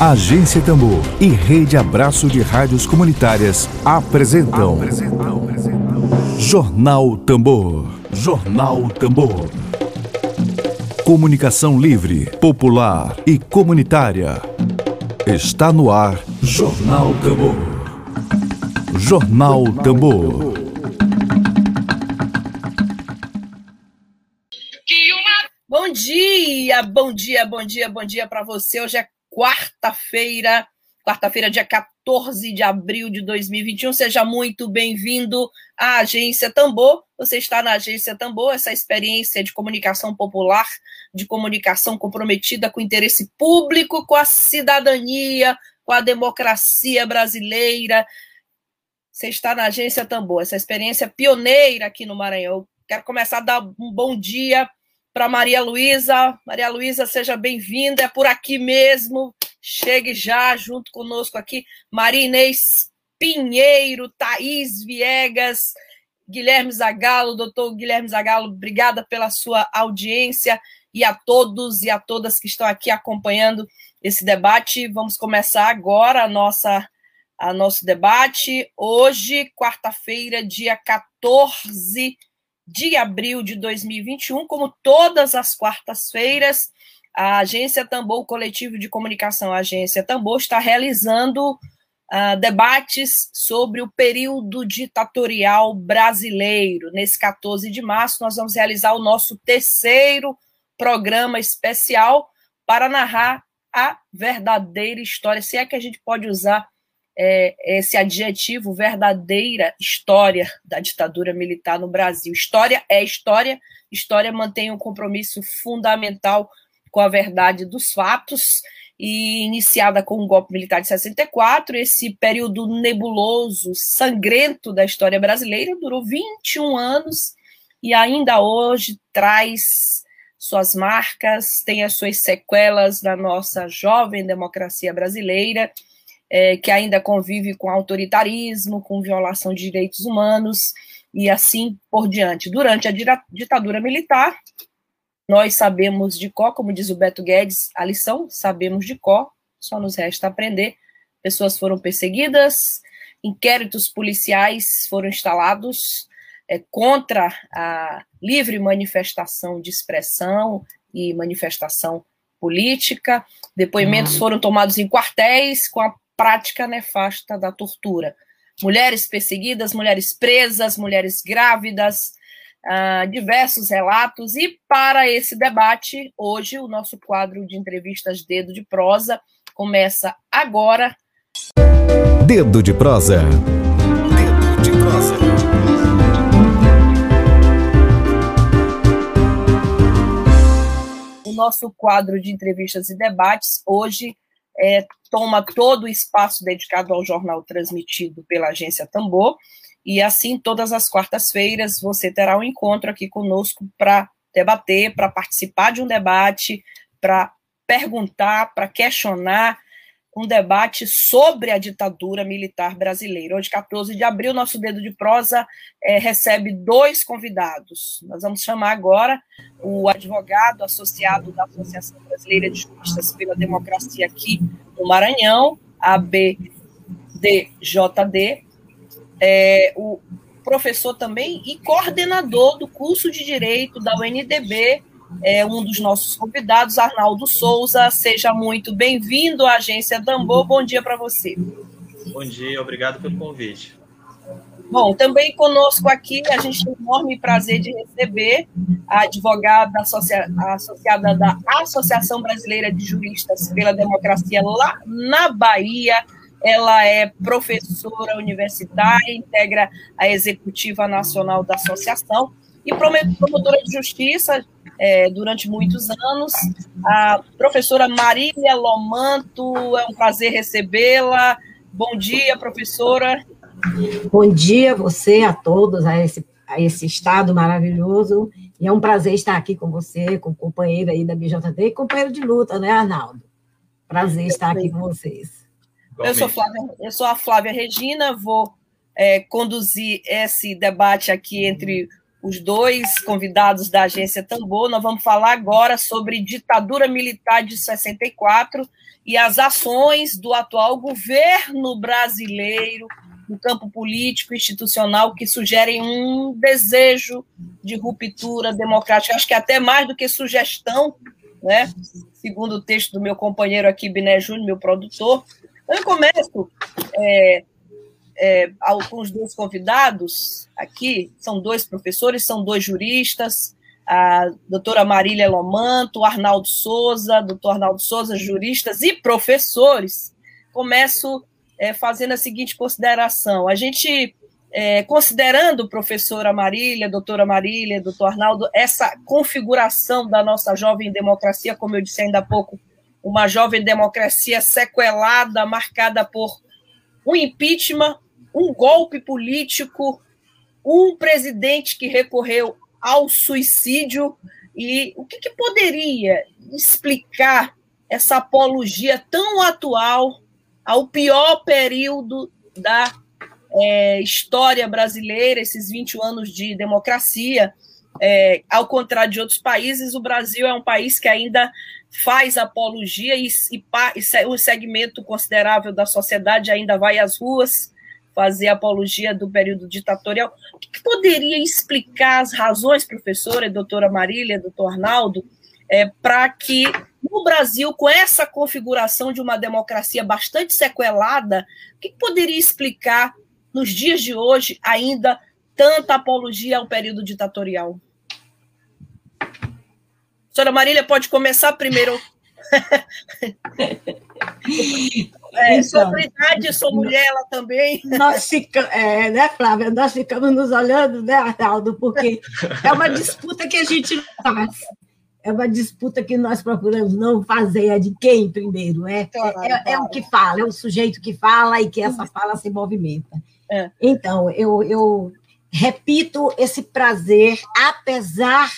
Agência Tambor e Rede Abraço de Rádios Comunitárias apresentam, apresentam, Jornal Tambor. Jornal Tambor. Comunicação livre, popular e comunitária. Está no ar Jornal Tambor. Jornal Tambor. Bom dia, bom dia, bom dia, bom dia para você. Hoje é quarta-feira, quarta-feira, dia 14 de abril de 2021. Seja muito bem-vindo à Agência Tambor. Você está na Agência Tambor, essa experiência de comunicação popular, de comunicação comprometida com o interesse público, com a cidadania, com a democracia brasileira. Você está na Agência Tambor, essa experiência pioneira aqui no Maranhão. Quero começar a dar um bom dia para Maria Luísa. Maria Luísa, seja bem-vinda, é por aqui mesmo. Chegue já junto conosco aqui. Maria Inês Pinheiro, Thaís Viegas, Guilherme Zagalo, doutor Guilherme Zagalo, obrigada pela sua audiência e a todos e a todas que estão aqui acompanhando esse debate. Vamos começar agora a nossa a nosso debate. Hoje, quarta-feira, dia 14 de abril de 2021, como todas as quartas-feiras, a Agência Tambor, o coletivo de comunicação Agência Tambor, está realizando uh, debates sobre o período ditatorial brasileiro. Nesse 14 de março, nós vamos realizar o nosso terceiro programa especial para narrar a verdadeira história, se é que a gente pode usar é, esse adjetivo verdadeira história da ditadura militar no Brasil. História é história, história mantém um compromisso fundamental com a verdade dos fatos, e iniciada com o golpe militar de 64, esse período nebuloso, sangrento da história brasileira durou 21 anos e ainda hoje traz suas marcas, tem as suas sequelas na nossa jovem democracia brasileira é, que ainda convive com autoritarismo, com violação de direitos humanos e assim por diante. Durante a ditadura militar, nós sabemos de có, como diz o Beto Guedes, a lição, sabemos de có, só nos resta aprender. Pessoas foram perseguidas, inquéritos policiais foram instalados é, contra a livre manifestação de expressão e manifestação política. Depoimentos uhum. foram tomados em quartéis com a prática nefasta da tortura. Mulheres perseguidas, mulheres presas, mulheres grávidas, uh, diversos relatos. E para esse debate, hoje, o nosso quadro de entrevistas Dedo de Prosa começa agora. Dedo de Prosa. Dedo de Prosa. O nosso quadro de entrevistas e debates hoje é, toma todo o espaço dedicado ao jornal transmitido pela agência Tambor. E assim, todas as quartas-feiras, você terá um encontro aqui conosco para debater, para participar de um debate, para perguntar, para questionar um debate sobre a ditadura militar brasileira. Hoje, 14 de abril, nosso Dedo de Prosa é, recebe dois convidados. Nós vamos chamar agora o advogado associado da Associação Brasileira de Juristas pela Democracia aqui no Maranhão, ABDJD, é, o professor também e coordenador do curso de Direito da UNDB, é um dos nossos convidados, Arnaldo Souza. Seja muito bem-vindo à Agência Dambô. Bom dia para você. Bom dia, obrigado pelo convite. Bom, também conosco aqui, a gente tem um enorme prazer de receber a advogada associa associada da Associação Brasileira de Juristas pela Democracia lá na Bahia. Ela é professora universitária, integra a executiva nacional da associação e promotora de justiça é, durante muitos anos. A professora Marília Lomanto, é um prazer recebê-la. Bom dia, professora. Bom dia a você, a todos, a esse, a esse estado maravilhoso. E é um prazer estar aqui com você, com o companheiro aí da BJD e companheiro de luta, né, Arnaldo? Prazer estar aqui com vocês. Eu sou, Flávia, eu sou a Flávia Regina, vou é, conduzir esse debate aqui entre os dois convidados da agência Tambor. Nós vamos falar agora sobre ditadura militar de 64 e as ações do atual governo brasileiro no campo político institucional que sugerem um desejo de ruptura democrática. Acho que até mais do que sugestão, né? segundo o texto do meu companheiro aqui, Biné Júnior, meu produtor. Eu começo é, é, com os dois convidados aqui, são dois professores, são dois juristas, a doutora Marília Lomanto, Arnaldo Souza, doutor Arnaldo Souza, juristas e professores. Começo é, fazendo a seguinte consideração. A gente, é, considerando professora Marília, doutora Marília, doutor Arnaldo, essa configuração da nossa jovem democracia, como eu disse ainda há pouco, uma jovem democracia sequelada, marcada por um impeachment, um golpe político, um presidente que recorreu ao suicídio. E o que, que poderia explicar essa apologia tão atual ao pior período da é, história brasileira, esses 20 anos de democracia. É, ao contrário de outros países, o Brasil é um país que ainda faz apologia e, e, e um segmento considerável da sociedade ainda vai às ruas fazer apologia do período ditatorial. O que poderia explicar as razões, professora, doutora Marília, doutor Arnaldo, é, para que no Brasil, com essa configuração de uma democracia bastante sequelada, o que poderia explicar, nos dias de hoje, ainda tanta apologia ao período ditatorial? Senhora Marília, pode começar primeiro. é, então, sua idade, sou mulher, ela também. Nós ficamos, é, né, Flávia? Nós ficamos nos olhando, né, Arnaldo? Porque é uma disputa que a gente faz é uma disputa que nós procuramos não fazer é de quem primeiro, é, é, é, o que fala, é o sujeito que fala e que essa fala se movimenta. É. Então, eu, eu repito esse prazer, apesar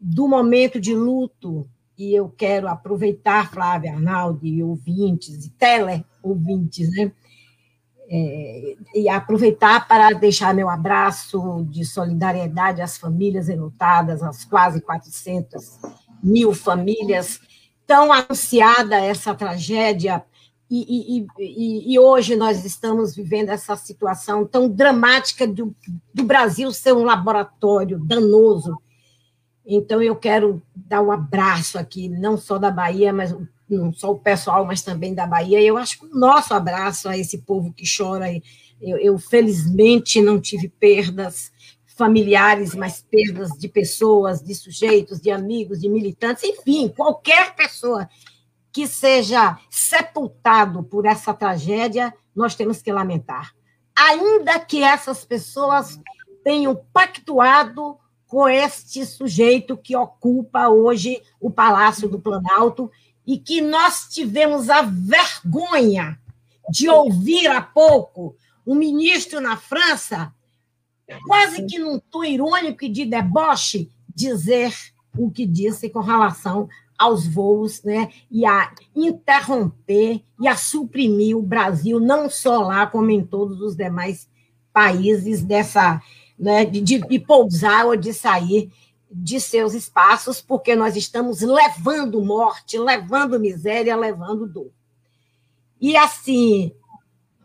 do momento de luto, e eu quero aproveitar, Flávia, Arnaldo e ouvintes, e tele-ouvintes, né? É, e aproveitar para deixar meu abraço de solidariedade às famílias enlutadas, às quase 400 mil famílias, tão anunciada essa tragédia, e, e, e, e, hoje nós estamos vivendo essa situação tão dramática do, do Brasil ser um laboratório danoso. Então, eu quero dar um abraço aqui, não só da Bahia, mas não só o pessoal, mas também da Bahia. Eu acho que o nosso abraço a esse povo que chora. Eu, eu, felizmente não tive perdas familiares, mas perdas de pessoas, de sujeitos, de amigos, de militantes, enfim, qualquer pessoa que seja sepultado por essa tragédia, nós temos que lamentar. Ainda que essas pessoas tenham pactuado com este sujeito que ocupa hoje o Palácio do Planalto e que nós tivemos a vergonha de ouvir há pouco um ministro na França, quase que num tom irônico e de deboche, dizer o que disse com relação aos voos, né, e a interromper e a suprimir o Brasil, não só lá, como em todos os demais países, dessa, né, de, de pousar ou de sair de seus espaços, porque nós estamos levando morte, levando miséria, levando dor. E assim,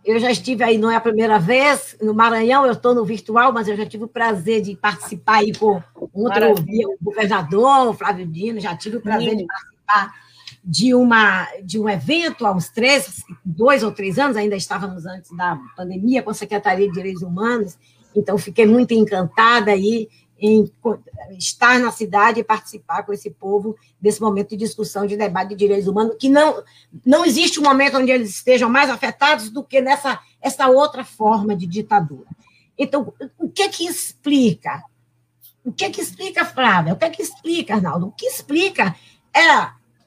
eu já estive aí, não é a primeira vez, no Maranhão, eu estou no virtual, mas eu já tive o prazer de participar aí com outro o governador, o Flávio Dino, já tive o prazer Sim. de participar de, uma, de um evento há uns três, dois ou três anos, ainda estávamos antes da pandemia, com a Secretaria de Direitos Humanos, então fiquei muito encantada aí em estar na cidade e participar com esse povo desse momento de discussão, de debate de direitos humanos, que não, não existe um momento onde eles estejam mais afetados do que nessa essa outra forma de ditadura. Então, o que que explica? O que que explica, Flávia? O que que explica, Arnaldo? O que explica é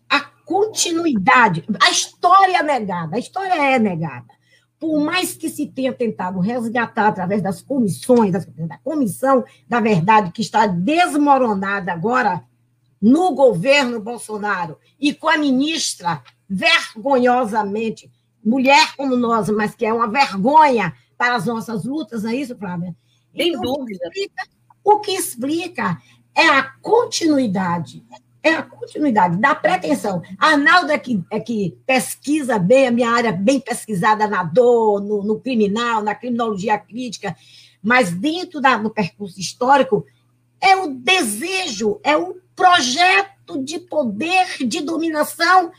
a continuidade, a história negada. A história é negada por mais que se tenha tentado resgatar através das comissões, da comissão da verdade, que está desmoronada agora no governo Bolsonaro, e com a ministra vergonhosamente, mulher como nós, mas que é uma vergonha para as nossas lutas, é isso, Flávia? Sem então, dúvida. O que, explica, O que explica é a continuidade. É a continuidade da pretensão. Arnaldo é que, é que pesquisa bem, a minha área bem pesquisada na dor, no, no criminal, na criminologia crítica, mas dentro da, do percurso histórico, é o desejo, é o projeto de poder, de dominação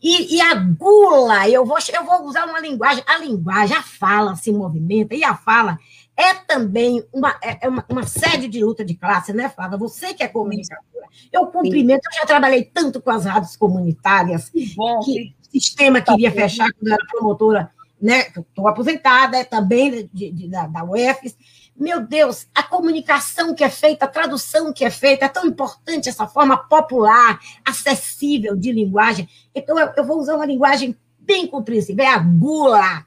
e, e, a gula. Eu vou, eu vou usar uma linguagem, a linguagem, a fala se movimenta, e a fala é também uma, é, é uma, uma sede de luta de classe, né, Flávia? Você que é comunicadora. Eu cumprimento, eu já trabalhei tanto com as rádios comunitárias, que, bom, que o sistema queria tá fechar quando eu era promotora, né? Estou aposentada, é também de, de, da, da UFES. Meu Deus, a comunicação que é feita, a tradução que é feita, é tão importante essa forma popular, acessível de linguagem. Então, eu, eu vou usar uma linguagem bem compreensível, é a gula,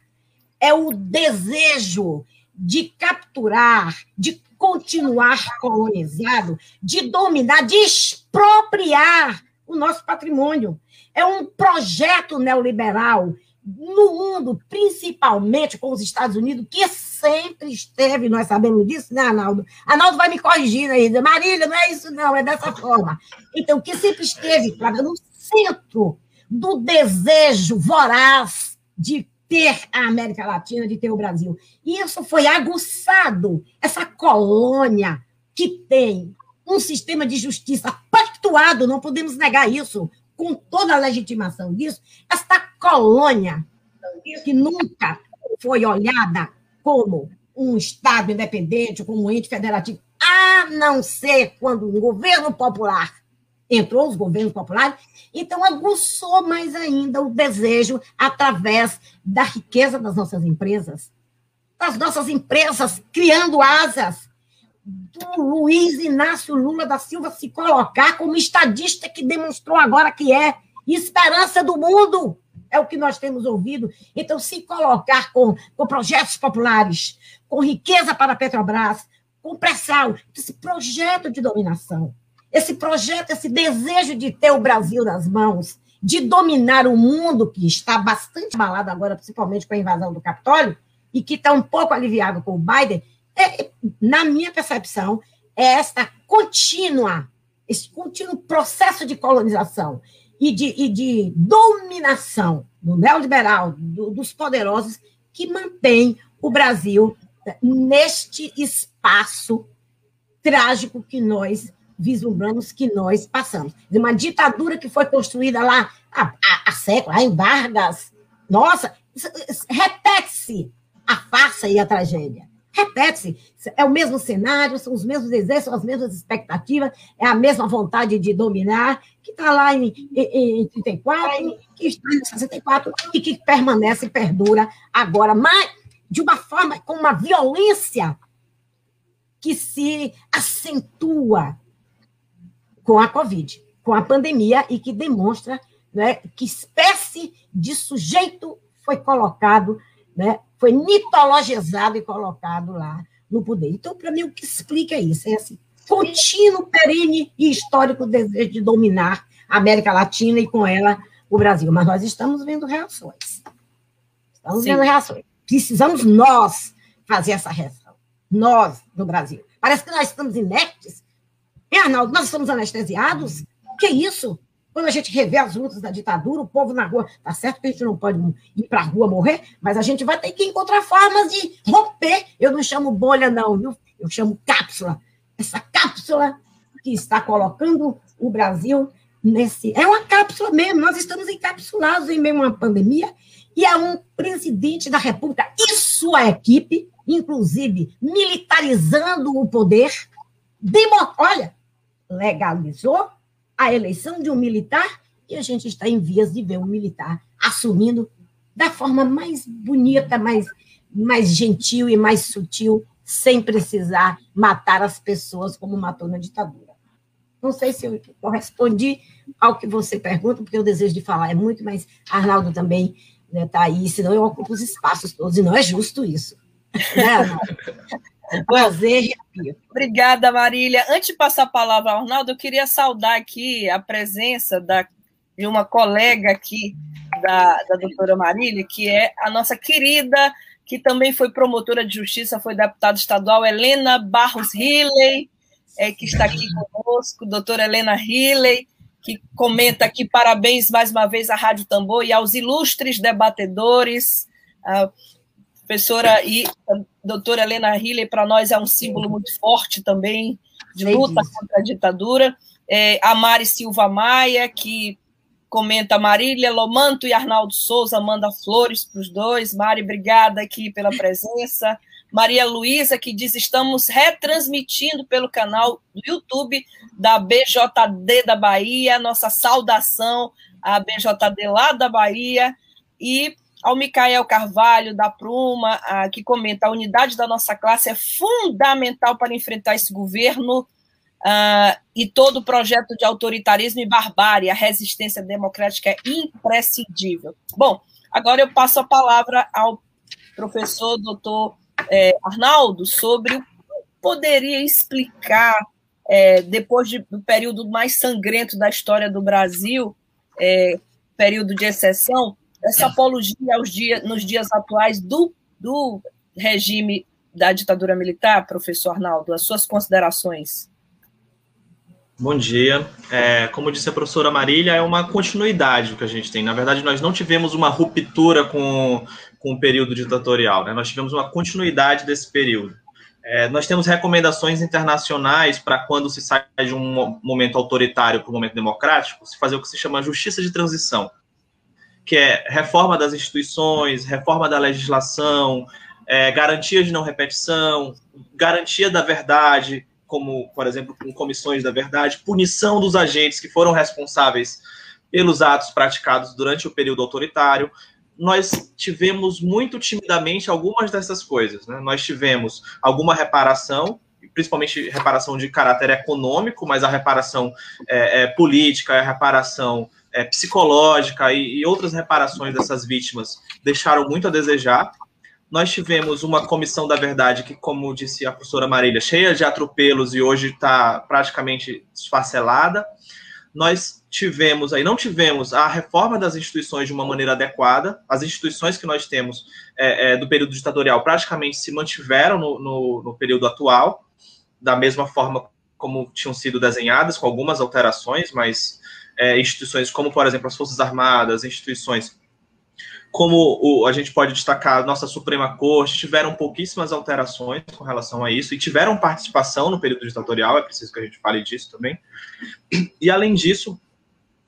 é o desejo, de capturar, de continuar colonizado, de dominar, de expropriar o nosso patrimônio. É um projeto neoliberal no mundo, principalmente com os Estados Unidos, que sempre esteve, nós sabemos disso, né, Arnaldo? Arnaldo vai me corrigir aí, Marília, não é isso não, é dessa forma. Então, que sempre esteve, Flávia, no centro do desejo voraz de ter a América Latina, de ter o Brasil. E isso foi aguçado, essa colônia que tem um sistema de justiça pactuado, não podemos negar isso, com toda a legitimação disso, esta colônia que nunca foi olhada como um Estado independente, como um ente federativo, a não ser quando um governo popular entrou, os governos populares, então aguçou mais ainda o desejo através da riqueza das nossas empresas, das nossas empresas criando asas, do Luiz Inácio Lula da Silva se colocar como estadista que demonstrou agora que é esperança do mundo, é o que nós temos ouvido. Então, se colocar com, com projetos populares, com riqueza para a Petrobras, com pressão, esse projeto de dominação esse projeto, esse desejo de ter o Brasil nas mãos, de dominar o mundo, que está bastante abalado agora, principalmente com a invasão do Capitólio, e que está um pouco aliviado com o Biden, é, na minha percepção, é esta contínua, esse contínuo processo de colonização e de, e de dominação do neoliberal, do, dos poderosos, que mantém o Brasil neste espaço trágico que nós vislumbramos que nós passamos. De uma ditadura que foi construída lá há, há, há séculos, em Vargas. Nossa, repete-se a farsa e a tragédia. Repete-se. É o mesmo cenário, são os mesmos desejos, são as mesmas expectativas, é a mesma vontade de dominar, que está lá em, em, em 34, que está em 64 e que permanece e perdura agora, mas de uma forma, com uma violência que se acentua com a Covid, com a pandemia, e que demonstra né, que espécie de sujeito foi colocado, né, foi mitologizado e colocado lá no poder. Então, para mim, o que explica isso é esse contínuo, perene e histórico desejo de dominar a América Latina e, com ela, o Brasil. Mas nós estamos vendo reações. Estamos Sim. vendo reações. Precisamos nós fazer essa reação. Nós, do Brasil. Parece que nós estamos inertes é, Arnaldo, nós estamos anestesiados? Que isso? Quando a gente revê as lutas da ditadura, o povo na rua, tá certo que a gente não pode ir para a rua morrer, mas a gente vai ter que encontrar formas de romper. Eu não chamo bolha, não, viu? Eu chamo cápsula. Essa cápsula que está colocando o Brasil nesse. É uma cápsula mesmo, nós estamos encapsulados em meio a uma pandemia e há um presidente da República e sua equipe, inclusive militarizando o poder. Demo... Olha, legalizou a eleição de um militar e a gente está em vias de ver um militar assumindo da forma mais bonita, mais, mais gentil e mais sutil, sem precisar matar as pessoas como matou na ditadura. Não sei se eu correspondi ao que você pergunta, porque o desejo de falar é muito, mas Arnaldo também está né, tá aí, senão eu ocupo os espaços todos, e não é justo isso. Né, Arnaldo? Prazer, Obrigada, Marília. Antes de passar a palavra ao Arnaldo, eu queria saudar aqui a presença da, de uma colega aqui da, da doutora Marília, que é a nossa querida, que também foi promotora de justiça, foi deputada estadual, Helena Barros Riley. é, que está aqui conosco, doutora Helena Hilley, que comenta aqui parabéns mais uma vez à Rádio Tambor e aos ilustres debatedores. A professora e doutora Helena Hilley, para nós, é um símbolo muito forte também de luta contra a ditadura. É, a Mari Silva Maia, que comenta Marília Lomanto e Arnaldo Souza, manda flores para os dois. Mari, obrigada aqui pela presença. Maria Luísa, que diz: estamos retransmitindo pelo canal do YouTube da BJD da Bahia, nossa saudação à BJD lá da Bahia. E ao Micael Carvalho, da Pruma, que comenta: a unidade da nossa classe é fundamental para enfrentar esse governo. Uh, e todo o projeto de autoritarismo e barbárie, a resistência democrática é imprescindível. Bom, agora eu passo a palavra ao professor doutor é, Arnaldo sobre o que poderia explicar, é, depois de, do período mais sangrento da história do Brasil, é, período de exceção, essa apologia aos nos dias atuais do, do regime da ditadura militar, professor Arnaldo, as suas considerações. Bom dia. É, como disse a professora Marília, é uma continuidade o que a gente tem. Na verdade, nós não tivemos uma ruptura com, com o período ditatorial, né? nós tivemos uma continuidade desse período. É, nós temos recomendações internacionais para quando se sai de um momento autoritário para um momento democrático, se fazer o que se chama justiça de transição, que é reforma das instituições, reforma da legislação, é, garantia de não repetição, garantia da verdade, como, por exemplo, com comissões da verdade, punição dos agentes que foram responsáveis pelos atos praticados durante o período autoritário. Nós tivemos muito timidamente algumas dessas coisas. Né? Nós tivemos alguma reparação, principalmente reparação de caráter econômico, mas a reparação é, é, política, a reparação é, psicológica e, e outras reparações dessas vítimas deixaram muito a desejar nós tivemos uma comissão da verdade que, como disse a professora Marília, cheia de atropelos e hoje está praticamente esfacelada. Nós tivemos aí, não tivemos a reforma das instituições de uma maneira adequada. As instituições que nós temos é, é, do período ditatorial praticamente se mantiveram no, no, no período atual, da mesma forma como tinham sido desenhadas, com algumas alterações, mas é, instituições como, por exemplo, as Forças Armadas, instituições como o, a gente pode destacar, nossa Suprema Corte tiveram pouquíssimas alterações com relação a isso e tiveram participação no período ditatorial, é preciso que a gente fale disso também. E além disso,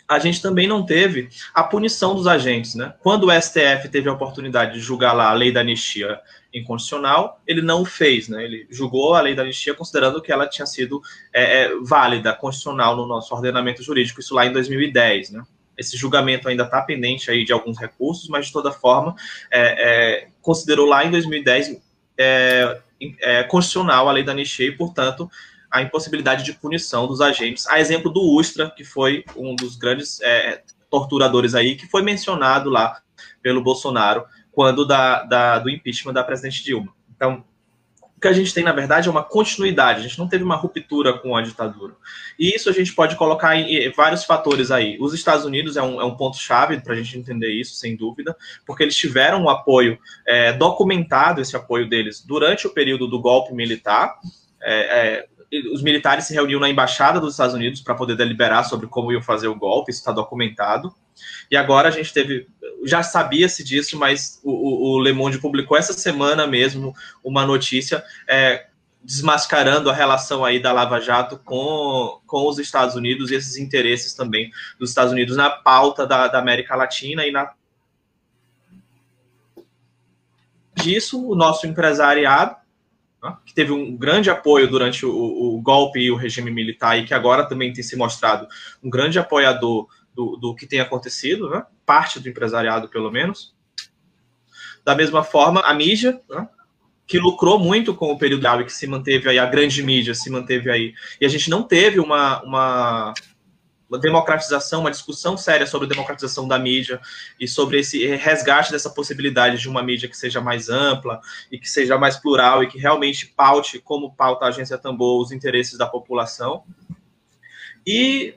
a gente também não teve a punição dos agentes, né? Quando o STF teve a oportunidade de julgar lá a lei da anistia inconstitucional, ele não o fez, né? Ele julgou a lei da anistia considerando que ela tinha sido é, é, válida, constitucional no nosso ordenamento jurídico, isso lá em 2010, né? Esse julgamento ainda está pendente aí de alguns recursos, mas de toda forma é, é, considerou lá em 2010 é, é, constitucional a lei da anistia e, portanto, a impossibilidade de punição dos agentes. A exemplo do Ustra, que foi um dos grandes é, torturadores aí, que foi mencionado lá pelo Bolsonaro quando da, da, do impeachment da presidente Dilma. Então, o que a gente tem, na verdade, é uma continuidade. A gente não teve uma ruptura com a ditadura. E isso a gente pode colocar em vários fatores aí. Os Estados Unidos é um, é um ponto-chave para a gente entender isso, sem dúvida, porque eles tiveram um apoio é, documentado, esse apoio deles, durante o período do golpe militar. É, é, os militares se reuniam na embaixada dos Estados Unidos para poder deliberar sobre como iam fazer o golpe, isso está documentado. E agora a gente teve, já sabia-se disso, mas o, o, Le Monde publicou essa semana mesmo uma notícia é, desmascarando a relação aí da Lava Jato com, com os Estados Unidos e esses interesses também dos Estados Unidos na pauta da, da América Latina e na disso o nosso empresariado que teve um grande apoio durante o, o, golpe e o regime militar e que agora também tem se mostrado um grande apoiador do, do que tem acontecido, né? parte do empresariado, pelo menos. Da mesma forma, a mídia, né? que lucrou muito com o período e que se manteve aí, a grande mídia se manteve aí. E a gente não teve uma, uma democratização, uma discussão séria sobre a democratização da mídia e sobre esse resgate dessa possibilidade de uma mídia que seja mais ampla e que seja mais plural e que realmente paute, como pauta a agência Tambor, os interesses da população. E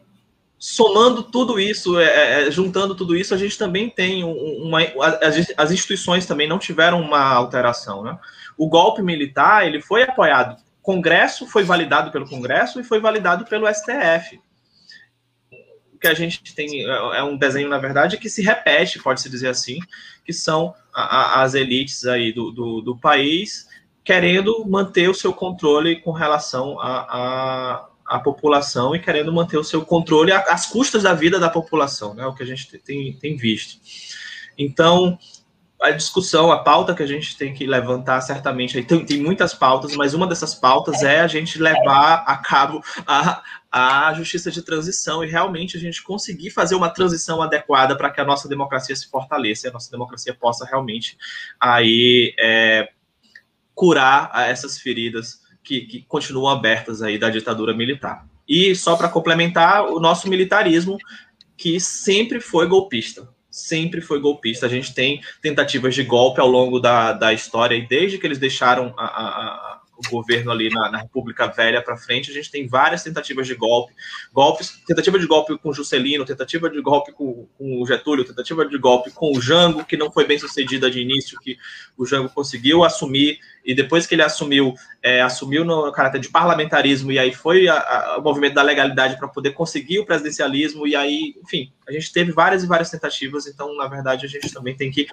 somando tudo isso, é, é, juntando tudo isso, a gente também tem uma. As, as instituições também não tiveram uma alteração. Né? O golpe militar ele foi apoiado Congresso foi validado pelo Congresso e foi validado pelo STF. Que a gente tem é, é um desenho, na verdade, que se repete, pode-se dizer assim, que são a, a, as elites aí do, do, do, país querendo manter o seu controle com relação à a, a, população e querendo manter o seu controle às custas da vida da população, né? O que a gente tem, tem visto. Então, a discussão, a pauta que a gente tem que levantar, certamente, tem, tem muitas pautas, mas uma dessas pautas é a gente levar a cabo a, a justiça de transição e realmente a gente conseguir fazer uma transição adequada para que a nossa democracia se fortaleça e a nossa democracia possa realmente aí é, curar essas feridas que, que continuam abertas aí da ditadura militar. E só para complementar, o nosso militarismo que sempre foi golpista sempre foi golpista. A gente tem tentativas de golpe ao longo da, da história, e desde que eles deixaram a, a, governo ali na, na República Velha para frente, a gente tem várias tentativas de golpe, golpes, tentativa de golpe com Juscelino, tentativa de golpe com, com o Getúlio, tentativa de golpe com o Jango, que não foi bem sucedida de início, que o Jango conseguiu assumir, e depois que ele assumiu, é, assumiu no caráter de parlamentarismo, e aí foi a, a, o movimento da legalidade para poder conseguir o presidencialismo, e aí, enfim, a gente teve várias e várias tentativas, então, na verdade, a gente também tem que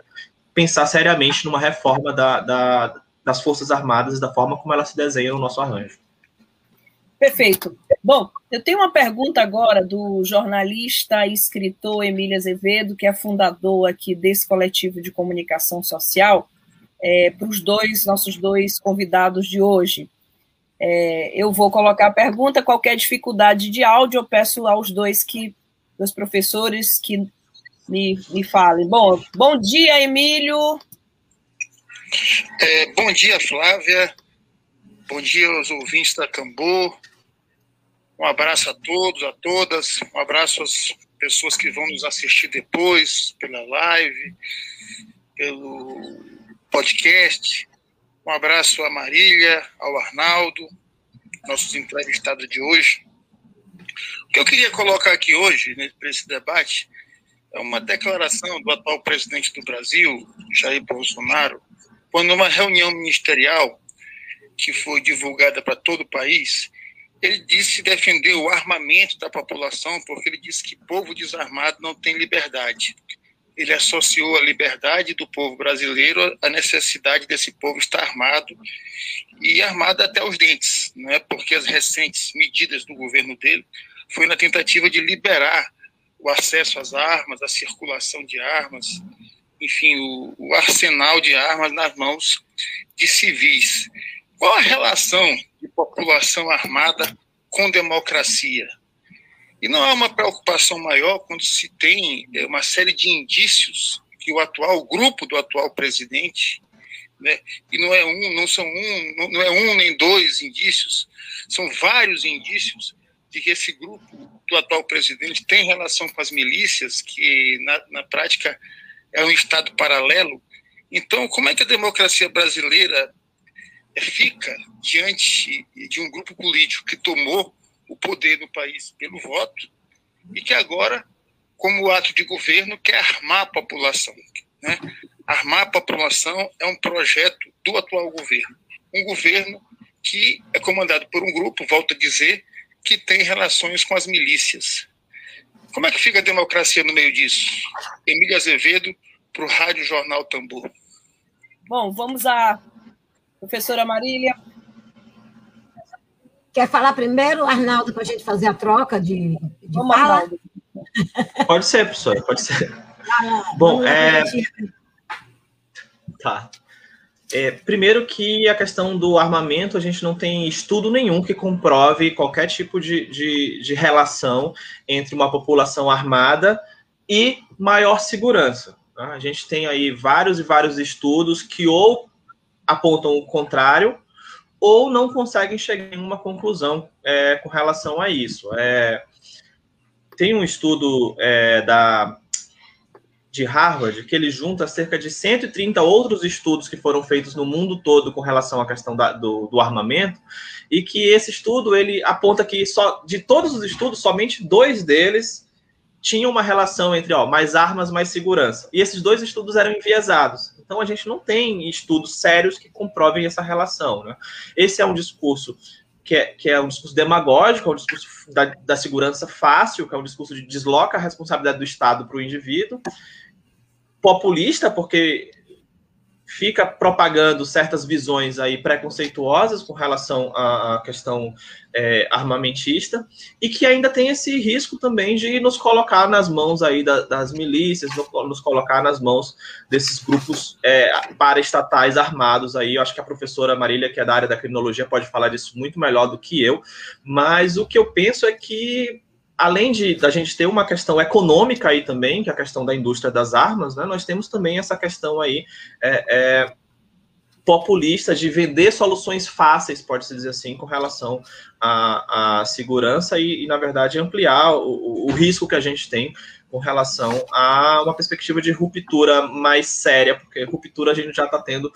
pensar seriamente numa reforma da, da das Forças Armadas e da forma como ela se desenha no nosso arranjo. Perfeito. Bom, eu tenho uma pergunta agora do jornalista e escritor Emília Azevedo, que é fundador aqui desse coletivo de comunicação social, é, para os dois, nossos dois convidados de hoje. É, eu vou colocar a pergunta, qualquer dificuldade de áudio, eu peço aos dois que, os professores que me, me falem. Bom, bom dia, Emílio. É, bom dia, Flávia. Bom dia aos ouvintes da Cambô. Um abraço a todos, a todas. Um abraço às pessoas que vão nos assistir depois, pela live, pelo podcast. Um abraço à Marília, ao Arnaldo, nossos entrevistados de hoje. O que eu queria colocar aqui hoje, nesse debate, é uma declaração do atual presidente do Brasil, Jair Bolsonaro, quando numa reunião ministerial que foi divulgada para todo o país, ele disse defender o armamento da população, porque ele disse que povo desarmado não tem liberdade. Ele associou a liberdade do povo brasileiro à necessidade desse povo estar armado e armado até os dentes, não é? Porque as recentes medidas do governo dele foi na tentativa de liberar o acesso às armas, a circulação de armas, enfim, o, o arsenal de armas nas mãos de civis. Qual a relação de população armada com democracia? E não há uma preocupação maior quando se tem é, uma série de indícios que o atual o grupo do atual presidente, né, e não é um, não são um, não, é um nem dois indícios, são vários indícios de que esse grupo do atual presidente tem relação com as milícias que na, na prática é um Estado paralelo. Então, como é que a democracia brasileira fica diante de um grupo político que tomou o poder no país pelo voto e que agora, como ato de governo, quer armar a população? Né? Armar a população é um projeto do atual governo. Um governo que é comandado por um grupo, volto a dizer, que tem relações com as milícias. Como é que fica a democracia no meio disso? Emília Azevedo, para o Rádio Jornal Tambor. Bom, vamos à professora Marília. Quer falar primeiro, Arnaldo, para a gente fazer a troca de, de vamos, fala? Arnaldo. Pode ser, professora, pode ser. Ah, Bom, é... Tá. É, primeiro que a questão do armamento, a gente não tem estudo nenhum que comprove qualquer tipo de, de, de relação entre uma população armada e maior segurança. Tá? A gente tem aí vários e vários estudos que ou apontam o contrário ou não conseguem chegar em uma conclusão é, com relação a isso. É, tem um estudo é, da de Harvard, que ele junta cerca de 130 outros estudos que foram feitos no mundo todo com relação à questão da, do, do, armamento, e que esse estudo ele aponta que só de todos os estudos, somente dois deles tinha uma relação entre ó, mais armas, mais segurança. E esses dois estudos eram enviesados. Então a gente não tem estudos sérios que comprovem essa relação. Né? Esse é um discurso que é, que é um discurso demagógico, é um discurso da, da segurança fácil, que é um discurso de desloca a responsabilidade do Estado para o indivíduo, populista, porque fica propagando certas visões aí preconceituosas com relação à, questão é, armamentista e que ainda tem esse risco também de nos colocar nas mãos aí da, das milícias, nos colocar nas mãos desses grupos é, paraestatais armados aí. Eu acho que a professora Marília, que é da área da criminologia, pode falar disso muito melhor do que eu, mas o que eu penso é que além de da gente ter uma questão econômica aí também, que é a questão da indústria das armas, né, nós temos também essa questão aí é, é, populista de vender soluções fáceis, pode-se dizer assim, com relação à, à segurança e, e, na verdade, ampliar o, o, risco que a gente tem com relação a uma perspectiva de ruptura mais séria, porque ruptura a gente já está tendo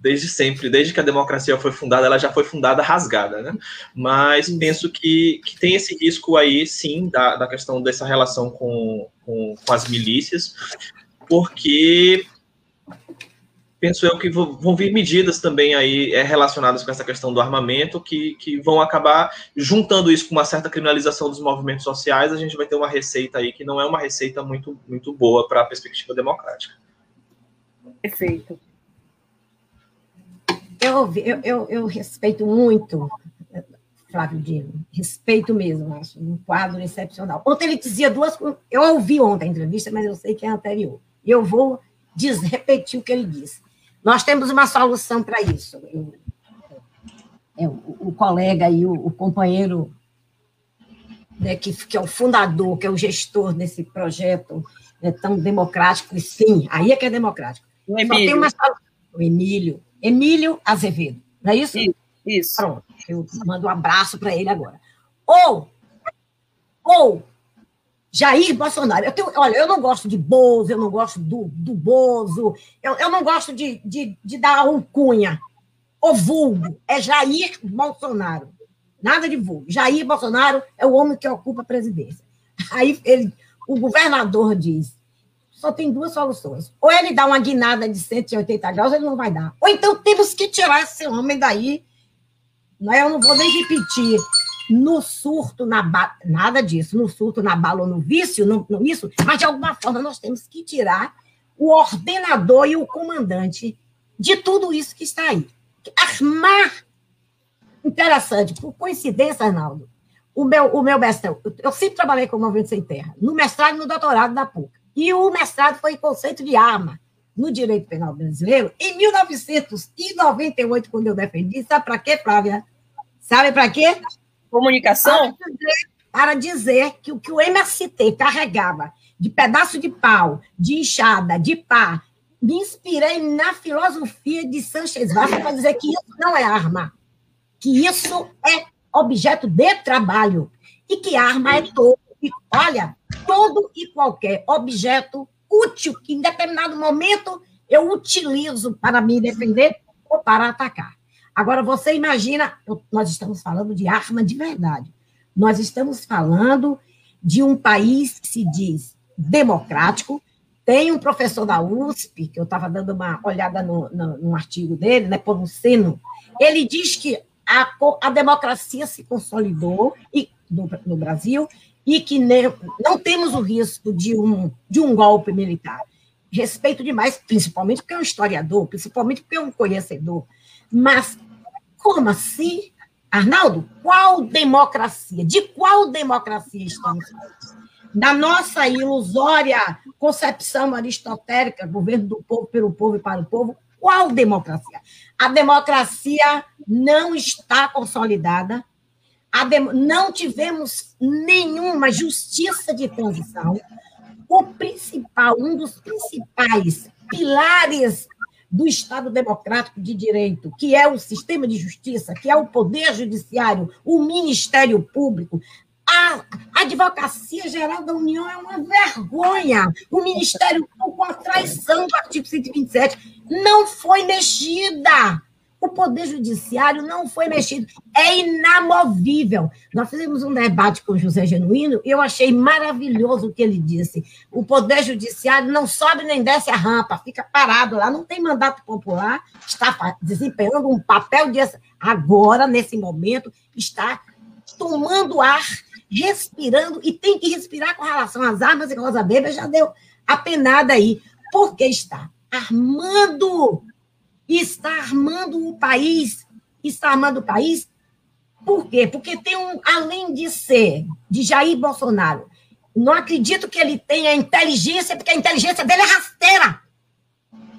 desde sempre, desde que a democracia foi fundada, ela já foi fundada rasgada, né? Mas penso que, que tem esse risco aí, sim, da, da questão dessa relação com, com, com as milícias, porque penso eu que vão vir medidas também aí é, relacionadas com essa questão do armamento que, que vão acabar juntando isso com uma certa criminalização dos movimentos sociais, a gente vai ter uma receita aí que não é uma receita muito, muito boa para a perspectiva democrática. Perfeito. Eu, eu, eu, eu respeito muito Flávio Dino, respeito mesmo, acho um quadro excepcional. Ontem ele dizia duas eu ouvi ontem a entrevista, mas eu sei que é anterior. E eu vou diz, repetir o que ele disse. Nós temos uma solução para isso. Eu, é, o, colega e o, o companheiro né, que, que é o fundador, que é o gestor desse projeto né, tão democrático, e sim, aí é que é democrático. O Emílio. Uma, o Emílio, Emílio Azevedo, não é isso? Isso. Pronto, eu mando um abraço para ele agora. Ou, ou Jair Bolsonaro. Eu tenho, olha, eu não gosto de Bozo, eu não gosto do, do Bozo, eu, eu não gosto de, de, de dar alcunha. O vulgo é Jair Bolsonaro. Nada de vulgo. Jair Bolsonaro é o homem que ocupa a presidência. Aí ele, o governador diz: só tem duas soluções. Ou ele dá uma guinada de 180 graus, ele não vai dar. Ou então temos que tirar esse homem daí. Não é, eu não vou nem repetir. No surto, na ba... nada disso, no surto, na bala ou no vício, no, no isso, mas de alguma forma nós temos que tirar o ordenador e o comandante de tudo isso que está aí. Armar. Interessante, por coincidência, Arnaldo, o meu, o meu mestrado, eu sempre trabalhei com movimento sem terra, no mestrado e no doutorado da PUC. E o mestrado foi em conceito de arma no direito penal brasileiro em 1998, quando eu defendi. Sabe para quê, Flávia? Sabe para quê? Comunicação? Para dizer, para dizer que o que o MST carregava de pedaço de pau, de enxada, de pá, me inspirei na filosofia de Sanchez Vaz para dizer que isso não é arma, que isso é objeto de trabalho e que arma é todo. E, olha, todo e qualquer objeto útil que em determinado momento eu utilizo para me defender ou para atacar. Agora, você imagina, nós estamos falando de arma de verdade. Nós estamos falando de um país que se diz democrático. Tem um professor da USP, que eu estava dando uma olhada no, no, no, artigo dele, né, por um sino, ele diz que a, a democracia se consolidou e, no, no Brasil e que não temos o risco de um, de um golpe militar. Respeito demais, principalmente porque é um historiador, principalmente porque é um conhecedor. Mas como assim? Arnaldo, qual democracia? De qual democracia estamos falando? Da nossa ilusória concepção aristotélica, governo do povo, pelo povo e para o povo, qual democracia? A democracia não está consolidada, não tivemos nenhuma justiça de transição. O principal, um dos principais pilares do Estado Democrático de Direito, que é o sistema de justiça, que é o Poder Judiciário, o Ministério Público, a Advocacia Geral da União é uma vergonha. O Ministério Público, a traição do artigo 127, não foi mexida. O Poder Judiciário não foi mexido, é inamovível. Nós fizemos um debate com o José Genuíno e eu achei maravilhoso o que ele disse. O Poder Judiciário não sobe nem desce a rampa, fica parado lá, não tem mandato popular, está desempenhando um papel de. Agora, nesse momento, está tomando ar, respirando, e tem que respirar com relação às armas, e Rosa Weber já deu a penada aí, porque está armando está armando o país, está armando o país. Por quê? Porque tem um, além de ser de Jair Bolsonaro, não acredito que ele tenha inteligência, porque a inteligência dele é rasteira.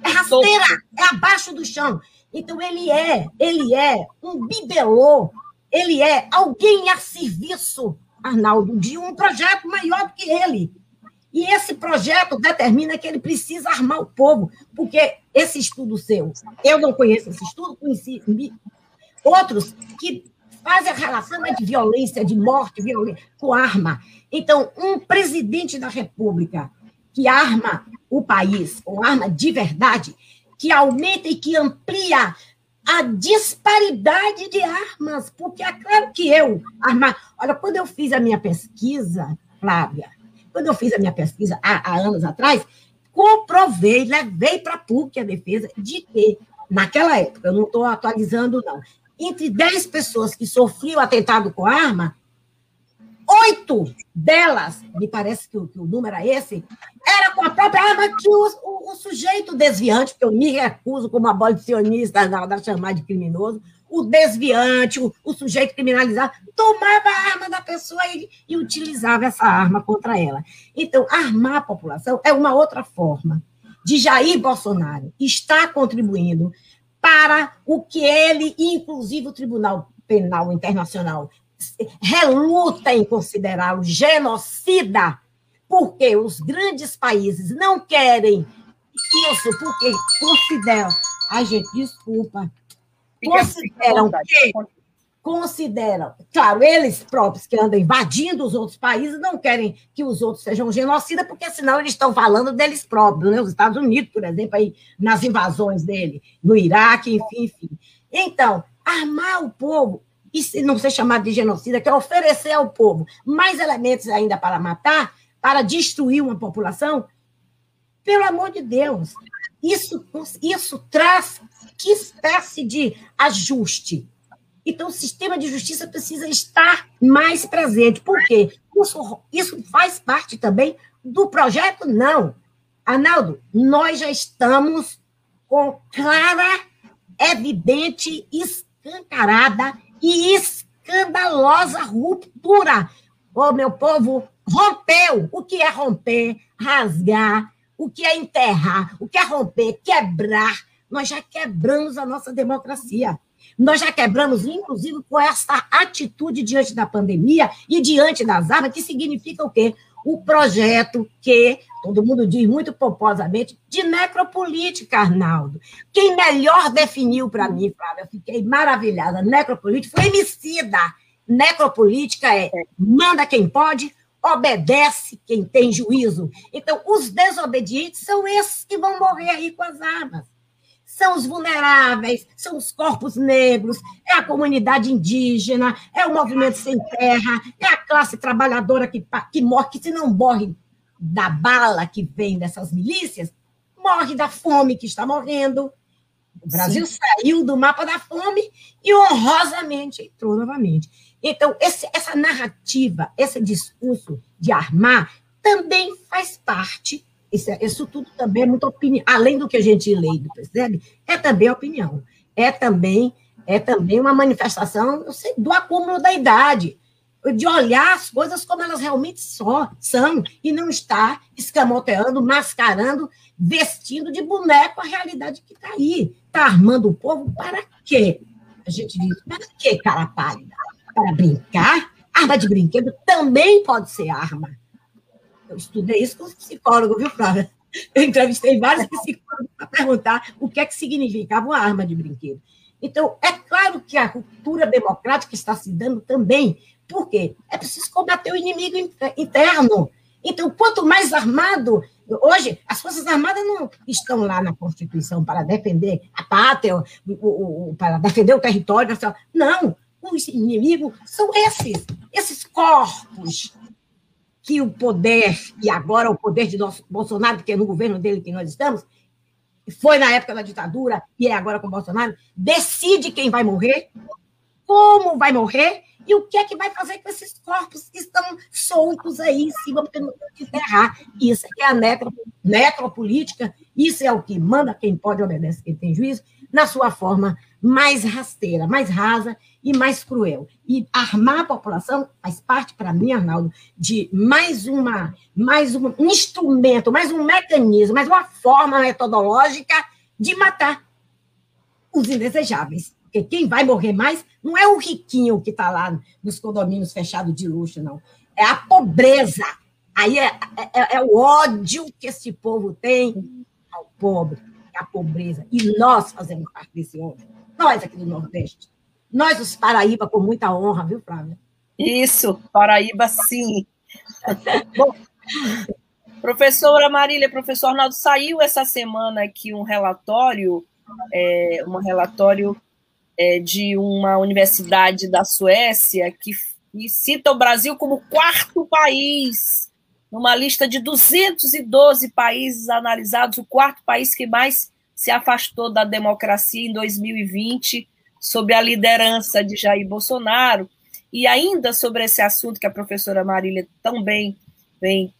É rasteira, é abaixo do chão. Então ele é, ele é um bibelô, ele é alguém a serviço, Arnaldo, de um projeto maior do que ele. E esse projeto determina que ele precisa armar o povo, porque esse estudo seu, eu não conheço esse estudo, conheci outros que fazem a relação de violência, de morte, violência, com arma. Então, um presidente da República que arma o país, com arma de verdade, que aumenta e que amplia a disparidade de armas, porque é claro que eu armar. Olha, quando eu fiz a minha pesquisa, Flávia, quando eu fiz a minha pesquisa há, há anos atrás, comprovei, levei para a PUC a defesa de que, naquela época, eu não estou atualizando, não, entre 10 pessoas que sofriam atentado com arma, oito delas, me parece que o, que o, número é esse, era com a própria arma que o, o, o sujeito desviante, que eu me recuso como abolicionista da, da chamar de criminoso, o desviante, o, o, sujeito criminalizado, tomava a arma da pessoa e, e, utilizava essa arma contra ela. Então, armar a população é uma outra forma de Jair Bolsonaro estar contribuindo para o que ele, inclusive o Tribunal Penal Internacional, reluta em considerá-lo genocida, porque os grandes países não querem isso, porque consideram. Ai, gente, desculpa consideram que consideram, claro, eles próprios que andam invadindo os outros países não querem que os outros sejam genocidas, porque senão eles estão falando deles próprios, né? Os Estados Unidos, por exemplo, aí nas invasões dele, no Iraque, enfim, enfim. Então, armar o povo e se não ser chamado de genocida, que é oferecer ao povo mais elementos ainda para matar, para destruir uma população, pelo amor de Deus, isso, isso traz que espécie de ajuste? Então, o sistema de justiça precisa estar mais presente. Por quê? Isso, isso faz parte também do projeto? Não. Arnaldo, nós já estamos com clara, evidente, escancarada e escandalosa ruptura. Ô, meu povo, rompeu. O que é romper? Rasgar. O que é enterrar? O que é romper? Quebrar nós já quebramos a nossa democracia. Nós já quebramos, inclusive, com essa atitude diante da pandemia e diante das armas, que significa o quê? O projeto que, todo mundo diz muito pomposamente, de necropolítica, Arnaldo. Quem melhor definiu para mim, Flávia, eu fiquei maravilhada, necropolítica foi emicida. Necropolítica é manda quem pode, obedece quem tem juízo. Então, os desobedientes são esses que vão morrer aí com as armas são os vulneráveis, são os corpos negros, é a comunidade indígena, é o movimento sem terra, é a classe trabalhadora que, que morre, que se não morre da bala que vem dessas milícias, morre da fome que está morrendo. O Brasil Sim. saiu do mapa da fome e honrosamente entrou novamente. Então, esse, essa narrativa, esse discurso de armar, também faz parte isso, isso tudo também é muita opinião, além do que a gente lê, percebe? É também opinião. É também, é também uma manifestação sei, do acúmulo da idade, de olhar as coisas como elas realmente só são, e não estar escamoteando, mascarando, vestindo de boneco a realidade que está aí. Está armando o povo para quê? A gente diz, para quê, cara pálida? Para brincar? Arma de brinquedo também pode ser arma. Eu estudei isso com psicólogo, viu, Flávia? Eu entrevistei vários psicólogos para perguntar o que é que significava uma arma de brinquedo. Então, é claro que a cultura democrática está se dando também. Por quê? É preciso combater o inimigo interno. Então, quanto mais armado, Hoje, as Forças Armadas não estão lá na Constituição para defender a pátria, o, para defender o território. Não, os inimigos são esses, esses corpos que o poder, e agora o poder de Bolsonaro, porque é no governo dele que nós estamos, foi na época da ditadura e é agora com Bolsonaro, decide quem vai morrer, como vai morrer e o que é que vai fazer com esses corpos que estão soltos aí em cima, porque não tem que enterrar. Isso é a necropolítica, isso é o que manda quem pode obedece quem tem juízo, na sua forma mais rasteira, mais rasa e mais cruel. E armar a população faz parte, para mim, Arnaldo, de mais uma, mais um instrumento, mais um mecanismo, mais uma forma metodológica de matar os indesejáveis. Porque quem vai morrer mais não é o riquinho que está lá nos condomínios fechados de luxo, não. É a pobreza. Aí é, é, é o ódio que esse povo tem ao pobre, a pobreza. E nós fazemos parte desse ódio. Nós aqui do Nordeste. Nós, os Paraíba, com muita honra, viu, Flávia? Isso, Paraíba, sim. Bom, professora Marília, professor Arnaldo, saiu essa semana aqui um relatório, é, um relatório é, de uma universidade da Suécia que, que cita o Brasil como quarto país, numa lista de 212 países analisados, o quarto país que mais se afastou da democracia em 2020 sob a liderança de Jair Bolsonaro. E ainda sobre esse assunto que a professora Marília tão bem vem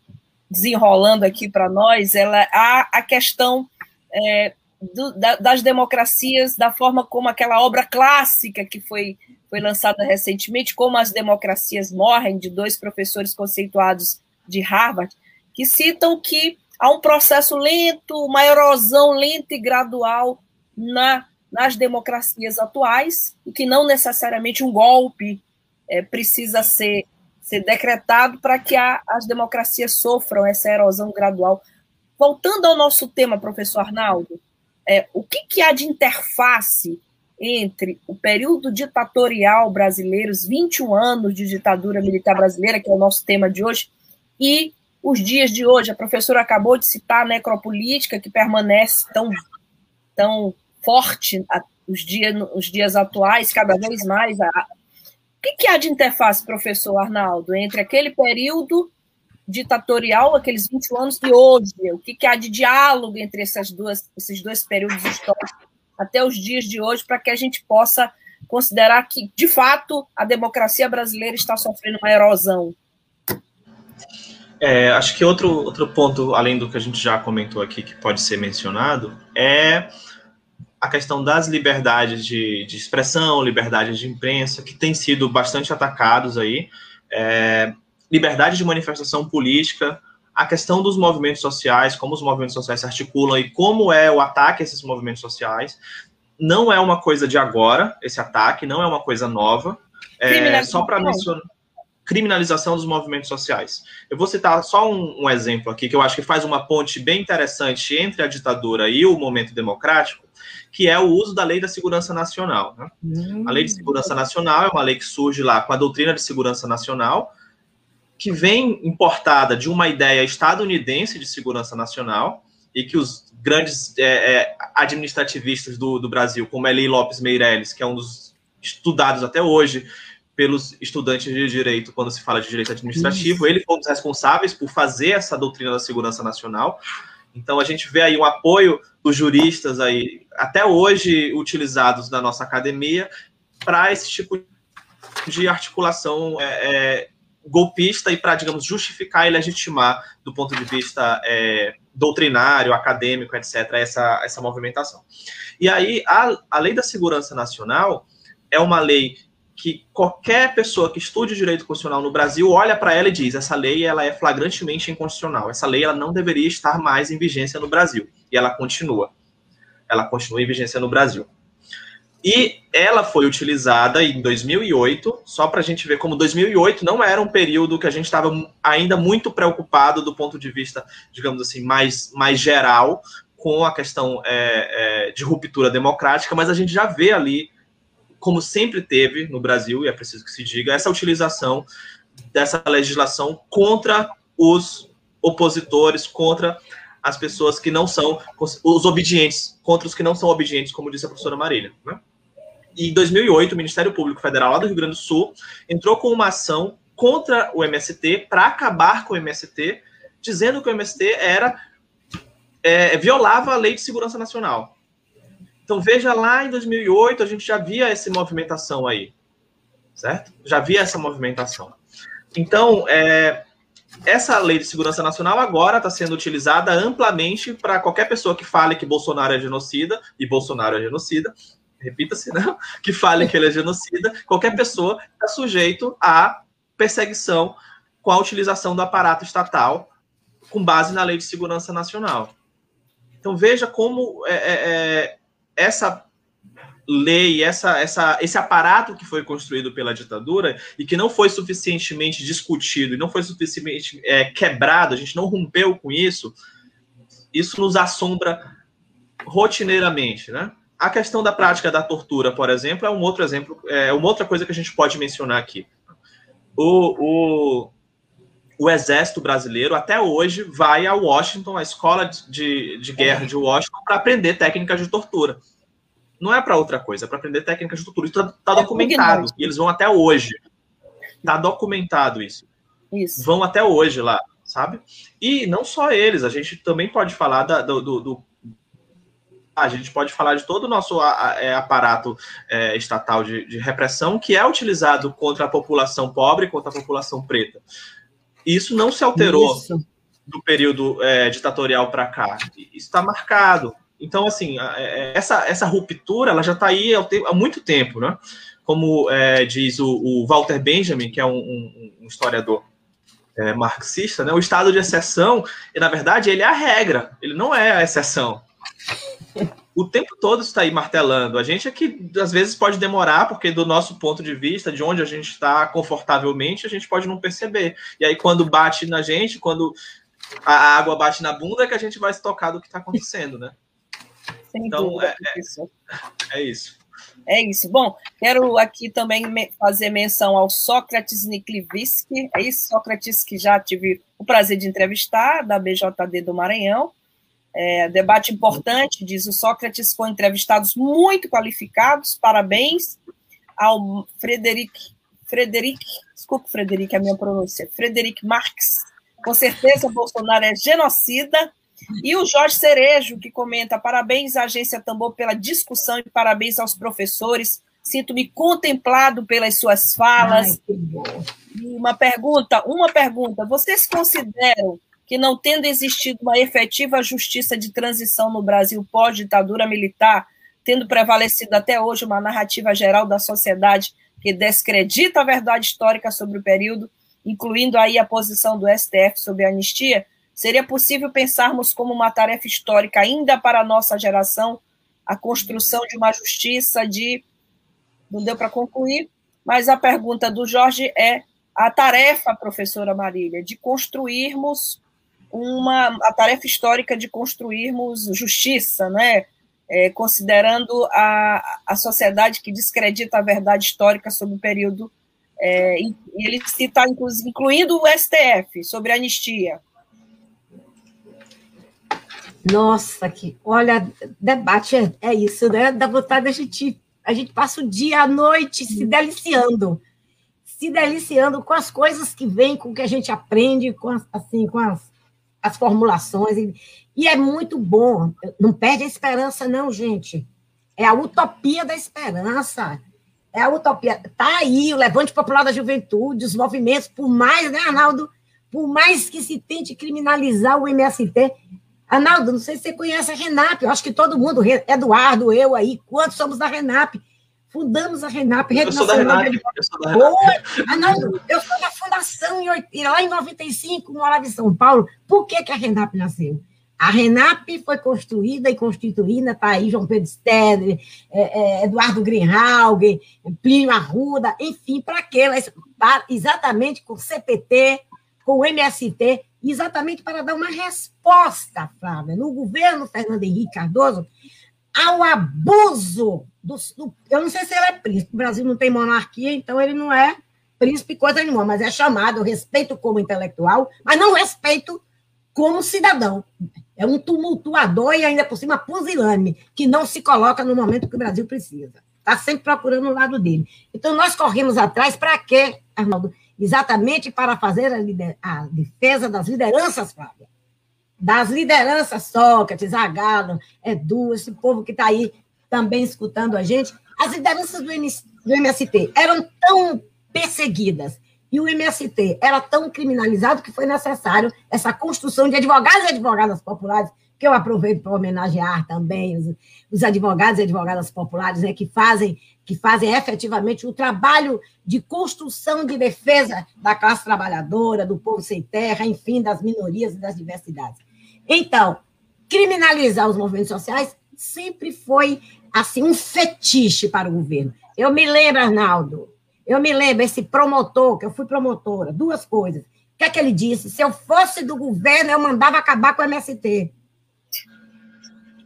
desenrolando aqui para nós, ela há a questão é, do, da, das democracias, da forma como aquela obra clássica que foi, foi lançada recentemente, como as democracias morrem, de dois professores conceituados de Harvard, que citam que há um processo lento, uma erosão lenta e gradual na nas democracias atuais e que não necessariamente um golpe é, precisa ser, ser decretado para que a, as democracias sofram essa erosão gradual. Voltando ao nosso tema, professor Arnaldo, é, o que, que há de interface entre o período ditatorial brasileiro, os 21 anos de ditadura militar brasileira, que é o nosso tema de hoje, e os dias de hoje? A professora acabou de citar a necropolítica, que permanece tão, tão forte os dias, os dias atuais, cada vez mais. O que, que há de interface, professor Arnaldo, entre aquele período ditatorial, aqueles 21 anos, e hoje? O que, que há de diálogo entre essas duas, esses dois períodos históricos até os dias de hoje, para que a gente possa considerar que, de fato, a democracia brasileira está sofrendo uma erosão? É, acho que outro, outro ponto, além do que a gente já comentou aqui, que pode ser mencionado, é a questão das liberdades de, de expressão, liberdades de imprensa, que têm sido bastante atacados aí, é, liberdade de manifestação política, a questão dos movimentos sociais, como os movimentos sociais se articulam e como é o ataque a esses movimentos sociais. Não é uma coisa de agora, esse ataque, não é uma coisa nova. É, só para mencionar criminalização dos movimentos sociais. Eu vou citar só um, um, exemplo aqui que eu acho que faz uma ponte bem interessante entre a ditadura e o momento democrático, que é o uso da Lei da Segurança Nacional. Né? Hum. A Lei de Segurança Nacional é uma lei que surge lá com a doutrina de segurança nacional, que vem importada de uma ideia estadunidense de segurança nacional e que os grandes é, é, administrativistas do, do Brasil, como Eli Lopes Meirelles, que é um dos estudados até hoje pelos estudantes de direito quando se fala de direito administrativo, Isso. ele foi um dos responsáveis por fazer essa doutrina da segurança nacional. Então a gente vê aí um apoio dos juristas aí, até hoje utilizados na nossa academia, para esse tipo de articulação é, é, golpista e para, digamos, justificar e legitimar, do ponto de vista é, doutrinário, acadêmico, etc., essa, essa movimentação. E aí, a, a Lei da Segurança Nacional é uma lei que qualquer pessoa que estude direito constitucional no Brasil olha para ela e diz: essa lei ela é flagrantemente inconstitucional. Essa lei ela não deveria estar mais em vigência no Brasil. E ela continua. Ela continua em vigência no Brasil. E ela foi utilizada em 2008, só para a gente ver como 2008 não era um período que a gente estava ainda muito preocupado do ponto de vista, digamos assim, mais, mais geral com a questão é, é, de ruptura democrática, mas a gente já vê ali como sempre teve no Brasil, e é preciso que se diga, essa utilização dessa legislação contra os opositores, contra as pessoas que não são os obedientes, contra os que não são obedientes, como disse a professora Marília. Né? E em 2008, o Ministério Público Federal lá do Rio Grande do Sul entrou com uma ação contra o MST para acabar com o MST, dizendo que o MST era é, violava a Lei de Segurança Nacional. Então veja lá em 2008 a gente já via essa movimentação aí, certo? Já via essa movimentação. Então é, essa lei de segurança nacional agora está sendo utilizada amplamente para qualquer pessoa que fale que Bolsonaro é genocida, e Bolsonaro é genocida, repita-se, né? que fale que ele é genocida, qualquer pessoa está sujeito a perseguição com a utilização do aparato estatal com base na lei de segurança nacional. Então veja como é, é, é essa lei, essa, essa, esse aparato que foi construído pela ditadura e que não foi suficientemente discutido e não foi suficientemente é, quebrado, a gente não rompeu com isso, isso nos assombra rotineiramente, né? A questão da prática da tortura, por exemplo, é um outro exemplo, é uma outra coisa que a gente pode mencionar aqui. O, o, o exército brasileiro, até hoje, vai a Washington, a escola de, de guerra de Washington, para aprender técnicas de tortura não é para outra coisa, é para aprender técnicas de tortura. Isso está tá é documentado. E eles vão até hoje. Está documentado isso. Isso. Vão até hoje lá, sabe? E não só eles, a gente também pode falar da, do, do, do a gente pode falar de todo o nosso é, aparato é, estatal de, de, repressão que é utilizado contra a população pobre, contra a população preta. Isso não se alterou Isso. do período é, ditatorial para cá. Está marcado. Então, assim, é, essa, essa ruptura ela já está aí há muito tempo, né? Como é, diz o, o, Walter Benjamin, que é um, um, um historiador é, marxista, né? O estado de exceção, na verdade, ele é a regra, ele não é a exceção. O tempo todo está aí martelando. A gente é que às vezes pode demorar, porque do nosso ponto de vista, de onde a gente está confortavelmente, a gente pode não perceber. E aí, quando bate na gente, quando a água bate na bunda, é que a gente vai se tocar do que está acontecendo, né? Sem então, dúvida. É, isso. é isso. É isso. Bom, quero aqui também fazer menção ao Sócrates Niklivski, é isso, Sócrates que já tive o prazer de entrevistar, da BJD do Maranhão. É, debate importante, diz o Sócrates, com entrevistados muito qualificados, parabéns ao Frederic, Frederic, desculpe, Frederic, a minha pronúncia, Frederic Marx. Com certeza, Bolsonaro é genocida, e o Jorge Cerejo, que comenta: parabéns à Agência Tambor pela discussão e parabéns aos professores. Sinto-me contemplado pelas suas falas. Ai, uma pergunta, uma pergunta: vocês consideram que não tendo existido uma efetiva justiça de transição no Brasil pós-ditadura militar, tendo prevalecido até hoje uma narrativa geral da sociedade que descredita a verdade histórica sobre o período, incluindo aí a posição do STF sobre a anistia, Seria possível pensarmos como uma tarefa histórica ainda para a nossa geração a construção de uma justiça de. Não deu para concluir, mas a pergunta do Jorge é a tarefa, professora Marília, de construirmos uma a tarefa histórica de construirmos justiça, né? É, considerando a, a sociedade que descredita a verdade histórica sobre o período, é, e ele cita, incluindo o STF, sobre a anistia. Nossa, que olha, debate é, é isso, né? Dá vontade da gente. A gente passa o dia, a noite se deliciando, se deliciando com as coisas que vêm, com o que a gente aprende, com as, assim, com as, as formulações. E, e é muito bom. Não perde a esperança, não, gente. É a utopia da esperança. É a utopia. Está aí o Levante Popular da Juventude, os movimentos, por mais, né, Arnaldo? Por mais que se tente criminalizar o MST, Arnaldo, não sei se você conhece a Renap, eu acho que todo mundo, Eduardo, eu aí, quantos somos da Renap? Fundamos a Renap, Rede eu sou Nacional da Renap, eu sou da Renap. Oi, Arnaldo, eu sou da fundação e lá em 95 morava em São Paulo. Por que, que a Renap nasceu? A Renap foi construída e constituída, está aí João Pedro Stedler, é, é, Eduardo Greenhalgh, Plínio Arruda, enfim, para quê? Exatamente com o CPT, com o MST, exatamente para dar uma resposta, Flávia, no governo Fernando Henrique Cardoso, ao abuso do, do, Eu não sei se ele é príncipe, o Brasil não tem monarquia, então ele não é príncipe coisa nenhuma, mas é chamado, respeito como intelectual, mas não respeito como cidadão. É um tumultuador e ainda por cima pusilânime, que não se coloca no momento que o Brasil precisa. Está sempre procurando o lado dele. Então, nós corremos atrás para quê, Arnaldo? Exatamente para fazer a, a defesa das lideranças, Flávia. Das lideranças, Sócrates, Agalo, Edu, esse povo que está aí também escutando a gente. As lideranças do MST eram tão perseguidas e o MST era tão criminalizado que foi necessário essa construção de advogados e advogadas populares, que eu aproveito para homenagear também os, os advogados e advogadas populares né, que, fazem, que fazem efetivamente o trabalho de construção de defesa da classe trabalhadora, do povo sem terra, enfim, das minorias e das diversidades. Então, criminalizar os movimentos sociais sempre foi assim um fetiche para o governo. Eu me lembro, Arnaldo, eu me lembro, esse promotor, que eu fui promotora, duas coisas. O que é que ele disse? Se eu fosse do governo, eu mandava acabar com o MST.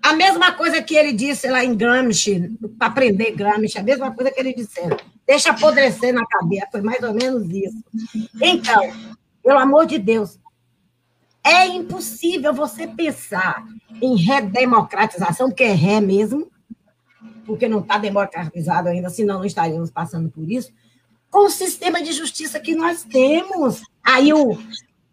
A mesma coisa que ele disse lá em Gramsci, para aprender Gramsci, a mesma coisa que ele disse. Deixa apodrecer na cabeça, foi mais ou menos isso. Então, pelo amor de Deus, é impossível você pensar em redemocratização, porque é ré mesmo, porque não está democratizado ainda, senão não estaríamos passando por isso, com o sistema de justiça que nós temos. Aí o,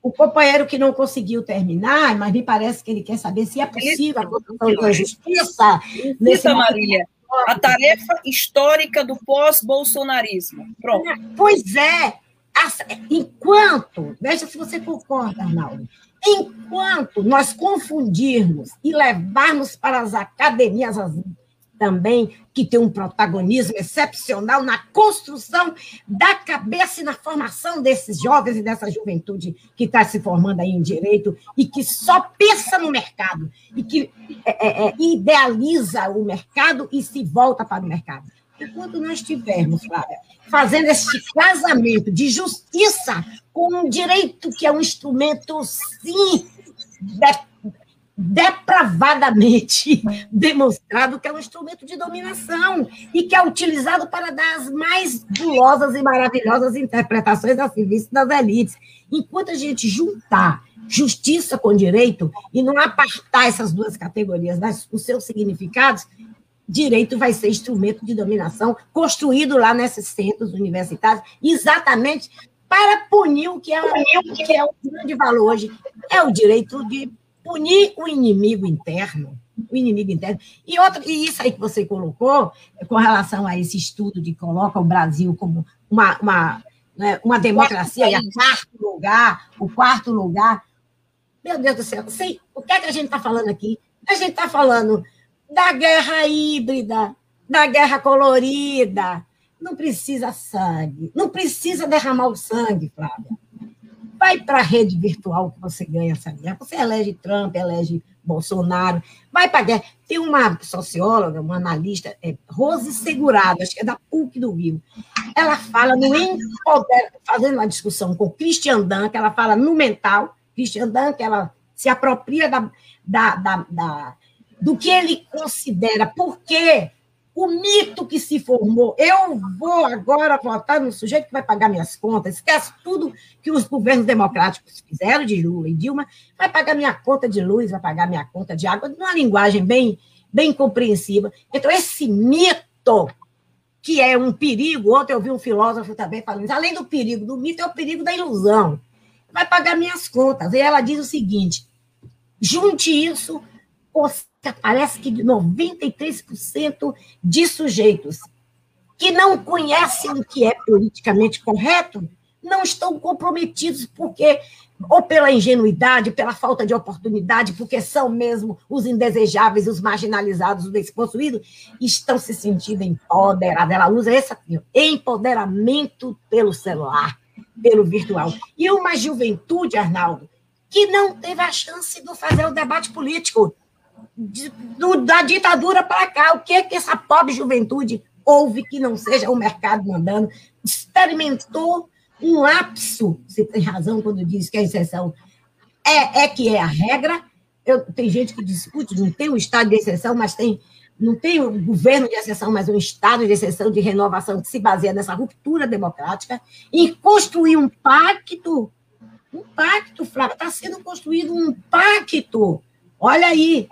o companheiro que não conseguiu terminar, mas me parece que ele quer saber se é possível a construção da justiça. Nesse Marília. A tarefa histórica do pós-bolsonarismo. Pronto. Pois é. Enquanto, veja se você concorda, Arnaldo, enquanto nós confundirmos e levarmos para as academias as também que tem um protagonismo excepcional na construção da cabeça e na formação desses jovens e dessa juventude que está se formando aí em direito e que só pensa no mercado e que é, é, é, idealiza o mercado e se volta para o mercado. Enquanto nós estivermos, Flávia, fazendo este casamento de justiça com um direito que é um instrumento, sim, depravadamente demonstrado que é um instrumento de dominação e que é utilizado para dar as mais gulosas e maravilhosas interpretações a serviço das elites. Enquanto a gente juntar justiça com direito e não apartar essas duas categorias das, os seus significados, direito vai ser instrumento de dominação construído lá nesses centros universitários, exatamente para punir o que é, o que é o grande valor hoje, é o direito de punir o inimigo interno, o inimigo interno. E, outro, e isso aí que você colocou, com relação a esse estudo de coloca o Brasil como uma, uma, né, uma democracia, quarto lugar, o quarto lugar. Meu Deus do céu, sei, o que é que a gente está falando aqui? A gente está falando da guerra híbrida, da guerra colorida. Não precisa sangue, não precisa derramar o sangue, Flávia vai para a rede virtual que você ganha essa guerra. Você elege Trump, elege Bolsonaro, vai para a guerra. Tem uma socióloga, uma analista, é, Rose Segurado, acho que é da PUC do Rio. Ela fala no empoder, fazendo uma discussão com Christian Dan, que ela fala no mental, Christian Dan, que ela se apropria da, da, da, da do que ele considera, por quê? o mito que se formou. Eu vou agora votar no sujeito que vai pagar minhas contas, esquece tudo que os governos democráticos fizeram, de Lula e Dilma, vai pagar minha conta de luz, vai pagar minha conta de água, numa linguagem bem, bem compreensiva. Então, esse mito, que é um perigo, ontem eu vi um filósofo também falando além do perigo do mito, é o perigo da ilusão. Vai pagar minhas contas. E ela diz o seguinte: junte isso parece que de 93% de sujeitos que não conhecem o que é politicamente correto não estão comprometidos porque ou pela ingenuidade, pela falta de oportunidade, porque são mesmo os indesejáveis, os marginalizados, os despossuídos, estão se sentindo empoderados. Ela usa esse empoderamento pelo celular, pelo virtual. E uma juventude, Arnaldo, que não teve a chance de fazer o debate político de, do, da ditadura para cá. O que é que essa pobre juventude houve que não seja o mercado mandando? Experimentou um lapso, você tem razão quando diz que a exceção é, é que é a regra. Eu, tem gente que discute, não tem um estado de exceção, mas tem não tem um governo de exceção, mas um estado de exceção de renovação que se baseia nessa ruptura democrática e construir um pacto, um pacto, Flávio, está sendo construído um pacto Olha aí,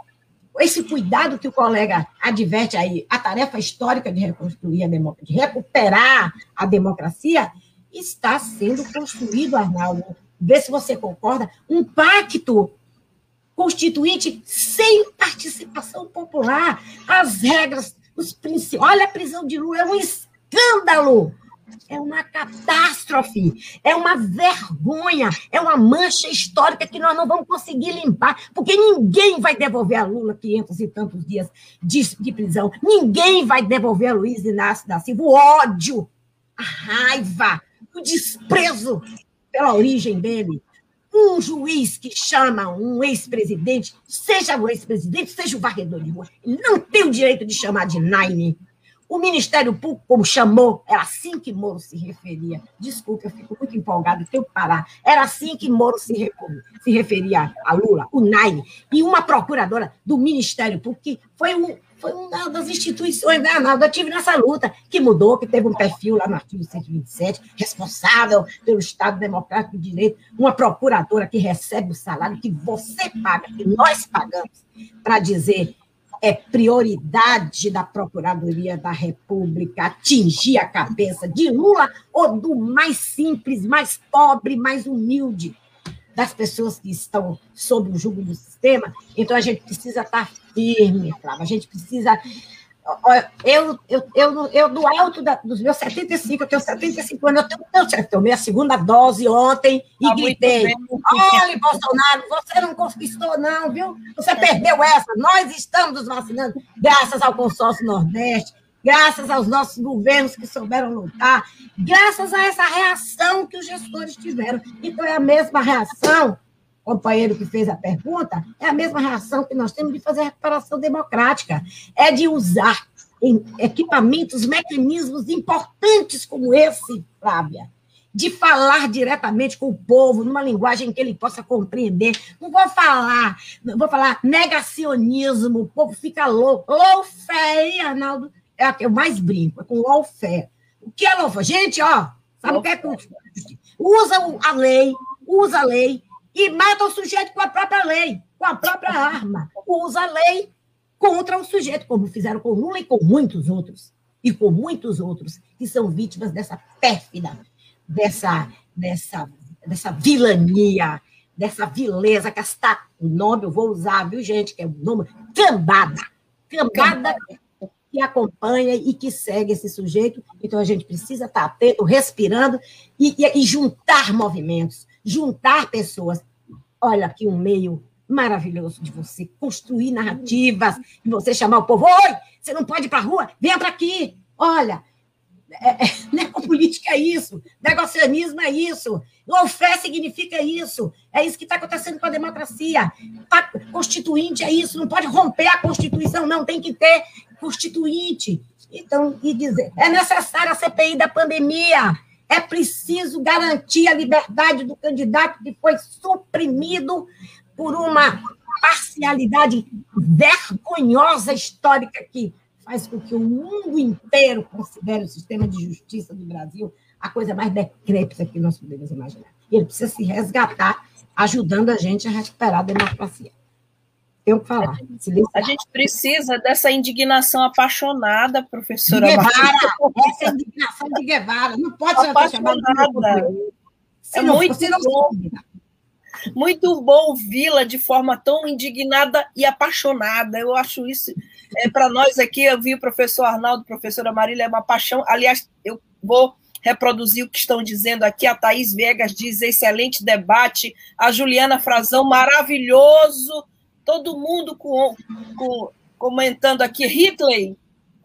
esse cuidado que o colega adverte aí, a tarefa histórica de reconstruir a democracia, de recuperar a democracia, está sendo construído, Arnaldo. Vê se você concorda, um pacto constituinte sem participação popular. As regras, os princípios. Olha a prisão de Lula, é um escândalo. É uma catástrofe, é uma vergonha, é uma mancha histórica que nós não vamos conseguir limpar, porque ninguém vai devolver a Lula 500 e tantos dias de, de prisão, ninguém vai devolver a Luiz Inácio da Silva. O ódio, a raiva, o desprezo pela origem dele. Um juiz que chama um ex-presidente, seja o ex-presidente, seja o varredor de rua, não tem o direito de chamar de Naime. O Ministério Público, como chamou, era assim que Moro se referia. Desculpe, eu fico muito empolgado, tenho que parar. Era assim que Moro se, se referia a Lula, o Naime. E uma procuradora do Ministério Público, que foi um, foi uma das instituições, né, Arnaldo? Eu tive nessa luta, que mudou, que teve um perfil lá no artigo 127, responsável pelo Estado Democrático de Direito, uma procuradora que recebe o salário que você paga, que nós pagamos, para dizer é prioridade da Procuradoria da República atingir a cabeça de Lula ou do mais simples, mais pobre, mais humilde das pessoas que estão sob o jugo do sistema. Então, a gente precisa estar firme, Flávia. A gente precisa. Eu, eu, eu, eu do alto da, dos meus 75, eu tenho 75 anos, eu tenho, eu tomei a segunda dose ontem e tá gritei: olha, Bolsonaro, você não conquistou, não, viu? Você perdeu essa. Nós estamos vacinando, graças ao consórcio Nordeste, graças aos nossos governos que souberam lutar, graças a essa reação que os gestores tiveram. Então, é a mesma reação, companheiro que fez a pergunta, é a mesma reação que nós temos de fazer a recuperação democrática, é de usar equipamentos, mecanismos importantes como esse, Flávia, de falar diretamente com o povo, numa linguagem que ele possa compreender. Não vou falar, não vou falar negacionismo, o povo fica louco. Low Arnaldo, é a que eu mais brinco, é com lawfare. O que é lawfare? Gente, ó, sabe o que é? Usa a lei, usa a lei e mata o sujeito com a própria lei, com a própria arma. Usa a lei contra o sujeito, como fizeram com Lula e com muitos outros. E com muitos outros que são vítimas dessa pérfida, dessa, dessa, dessa vilania, dessa vileza, que está, o nome eu vou usar, viu, gente, que é o nome, cambada. Cambada que acompanha e que segue esse sujeito. Então, a gente precisa estar atento, respirando e, e, e juntar movimentos, juntar pessoas. Olha aqui um meio maravilhoso de você construir narrativas, e você chamar o povo, oi, você não pode ir para a rua, venha para aqui. Olha, é, é, necropolítica é isso, negocianismo é isso, lawfare significa isso, é isso que está acontecendo com a democracia. Constituinte é isso, não pode romper a Constituição, não, tem que ter constituinte. Então, e dizer, é necessária a CPI da pandemia, é preciso garantir a liberdade do candidato que foi suprimido por uma parcialidade vergonhosa histórica que faz com que o mundo inteiro considere o sistema de justiça do Brasil a coisa mais decrépita que nós podemos imaginar. E ele precisa se resgatar, ajudando a gente a recuperar a democracia que falar. A gente precisa dessa indignação apaixonada, professora. De Guevara, essa é indignação de Guevara. Não pode ser apaixonada. É muito bom. Muito bom ouvi-la de forma tão indignada e apaixonada. Eu acho isso, é, para nós aqui, eu vi o professor Arnaldo, professora Marília, é uma paixão. Aliás, eu vou reproduzir o que estão dizendo aqui. A Thaís Vegas diz: excelente debate. A Juliana Frazão, maravilhoso todo mundo com, com, comentando aqui, Hitler,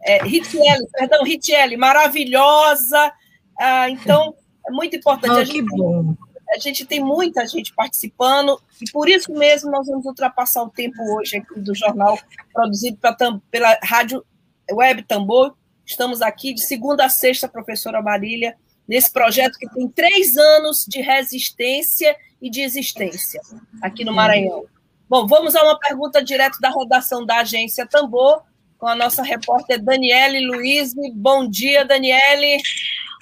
é, perdão, Hitler, maravilhosa. Ah, então, é muito importante. Oh, a, gente, bom. a gente tem muita gente participando, e por isso mesmo nós vamos ultrapassar o tempo hoje aqui do jornal produzido pra, pela Rádio Web Tambor. Estamos aqui de segunda a sexta, professora Marília, nesse projeto que tem três anos de resistência e de existência aqui no Maranhão. Bom, vamos a uma pergunta direto da redação da agência Tambor, com a nossa repórter Daniele Luiz. Bom dia, Daniele.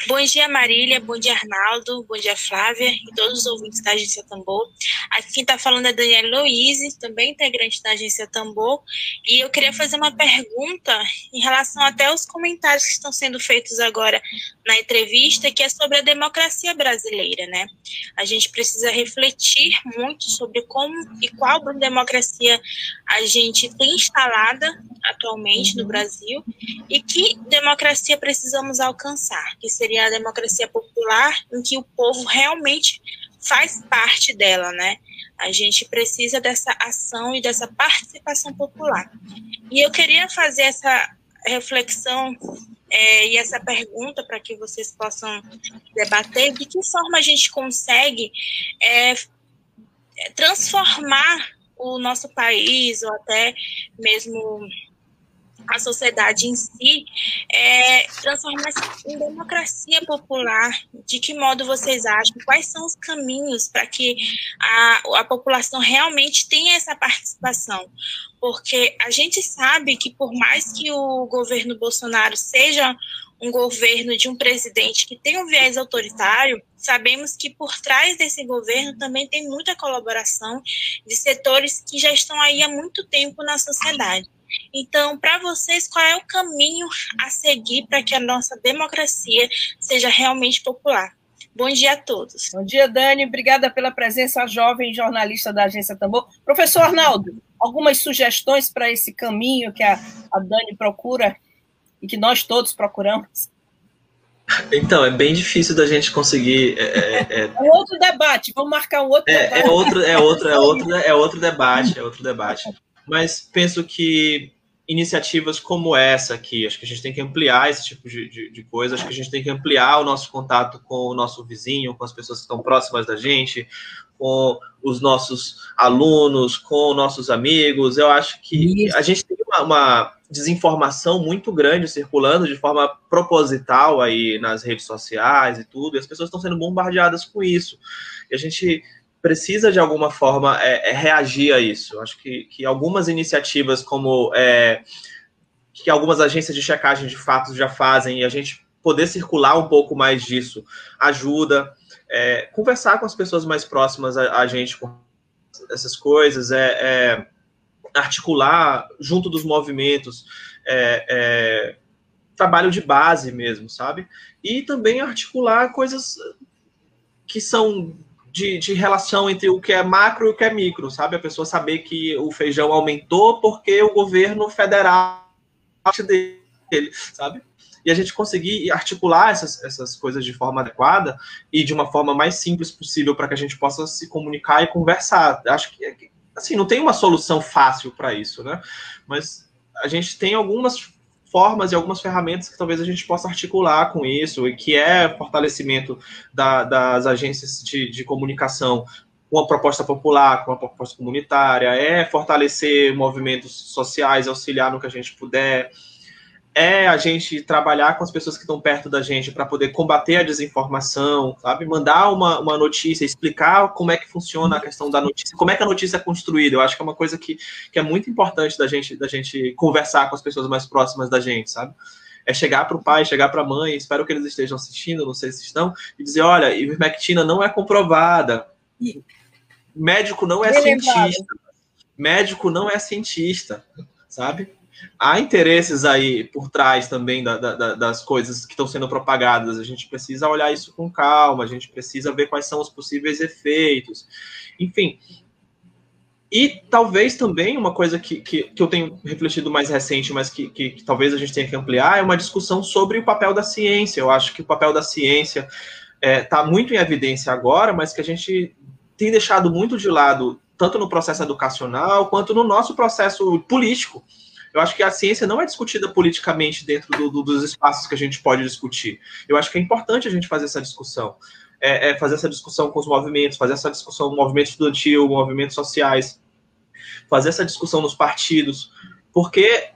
Bom dia, Marília. Bom dia, Arnaldo. Bom dia, Flávia e todos os ouvintes da Agência Tambor. Aqui quem está falando é Daniela Louise, também integrante da Agência Tambor. E eu queria fazer uma pergunta em relação até aos comentários que estão sendo feitos agora na entrevista, que é sobre a democracia brasileira, né? A gente precisa refletir muito sobre como e qual democracia a gente tem instalada atualmente no Brasil e que democracia precisamos alcançar, que seria seria a democracia popular, em que o povo realmente faz parte dela, né? A gente precisa dessa ação e dessa participação popular. E eu queria fazer essa reflexão é, e essa pergunta para que vocês possam debater: de que forma a gente consegue é, transformar o nosso país, ou até mesmo a sociedade em si, é, transformar-se em democracia popular. De que modo vocês acham? Quais são os caminhos para que a, a população realmente tenha essa participação? Porque a gente sabe que, por mais que o governo Bolsonaro seja um governo de um presidente que tem um viés autoritário, sabemos que por trás desse governo também tem muita colaboração de setores que já estão aí há muito tempo na sociedade. Então, para vocês, qual é o caminho a seguir para que a nossa democracia seja realmente popular? Bom dia a todos. Bom dia, Dani. Obrigada pela presença, jovem jornalista da Agência Tambor. Professor Arnaldo, algumas sugestões para esse caminho que a, a Dani procura e que nós todos procuramos? Então, é bem difícil da gente conseguir. É, é, é... é outro debate, vamos marcar um outro é, debate. É outro, é, outro, é, outro, é outro debate, é outro debate mas penso que iniciativas como essa aqui, acho que a gente tem que ampliar esse tipo de, de, de, coisa, acho que a gente tem que ampliar o nosso contato com o nosso vizinho, com as pessoas que estão próximas da gente, com os nossos alunos, com nossos amigos. Eu acho que Isso. a gente tem uma, uma, desinformação muito grande circulando de forma proposital aí nas redes sociais e tudo, e as pessoas estão sendo bombardeadas com isso. E a gente precisa de alguma forma é, é reagir a isso. Acho que, que algumas iniciativas, como é, que algumas agências de checagem de fatos já fazem, e a gente poder circular um pouco mais disso ajuda. É, conversar com as pessoas mais próximas a, a gente com essas coisas, é, é, articular junto dos movimentos, é, trabalho de base mesmo, sabe? E também articular coisas que são de, de, relação entre o que é macro e o que é micro, sabe? A pessoa saber que o feijão aumentou porque o governo federal parte dele, sabe? E a gente conseguir articular essas, essas coisas de forma adequada e de uma forma mais simples possível para que a gente possa se comunicar e conversar. Acho que, assim, não tem uma solução fácil para isso, né? Mas a gente tem algumas formas e algumas ferramentas que talvez a gente possa articular com isso, e que é fortalecimento da, das agências de, de comunicação com a proposta popular, com a proposta comunitária, é fortalecer movimentos sociais, auxiliar no que a gente puder, é a gente trabalhar com as pessoas que estão perto da gente para poder combater a desinformação, sabe? Mandar uma, uma notícia, explicar como é que funciona a questão da notícia, como é que a notícia é construída. Eu acho que é uma coisa que, que é muito importante da gente, da gente conversar com as pessoas mais próximas da gente, sabe? É chegar para o pai, chegar para a mãe, espero que eles estejam assistindo, não sei se estão, e dizer: olha, ivermectina não é comprovada. Médico não é cientista. Médico não é cientista, sabe? Há interesses aí por trás também da, da, das coisas que estão sendo propagadas. A gente precisa olhar isso com calma, a gente precisa ver quais são os possíveis efeitos. Enfim. E talvez também uma coisa que, que, que eu tenho refletido mais recente, mas que, que, que, talvez a gente tenha que ampliar, é uma discussão sobre o papel da ciência. Eu acho que o papel da ciência está é, tá muito em evidência agora, mas que a gente tem deixado muito de lado, tanto no processo educacional quanto no nosso processo político. Eu acho que a ciência não é discutida politicamente dentro do, do, dos espaços que a gente pode discutir. Eu acho que é importante a gente fazer essa discussão. É, é fazer essa discussão com os movimentos, fazer essa discussão no movimento estudantil, movimentos sociais, fazer essa discussão nos partidos, porque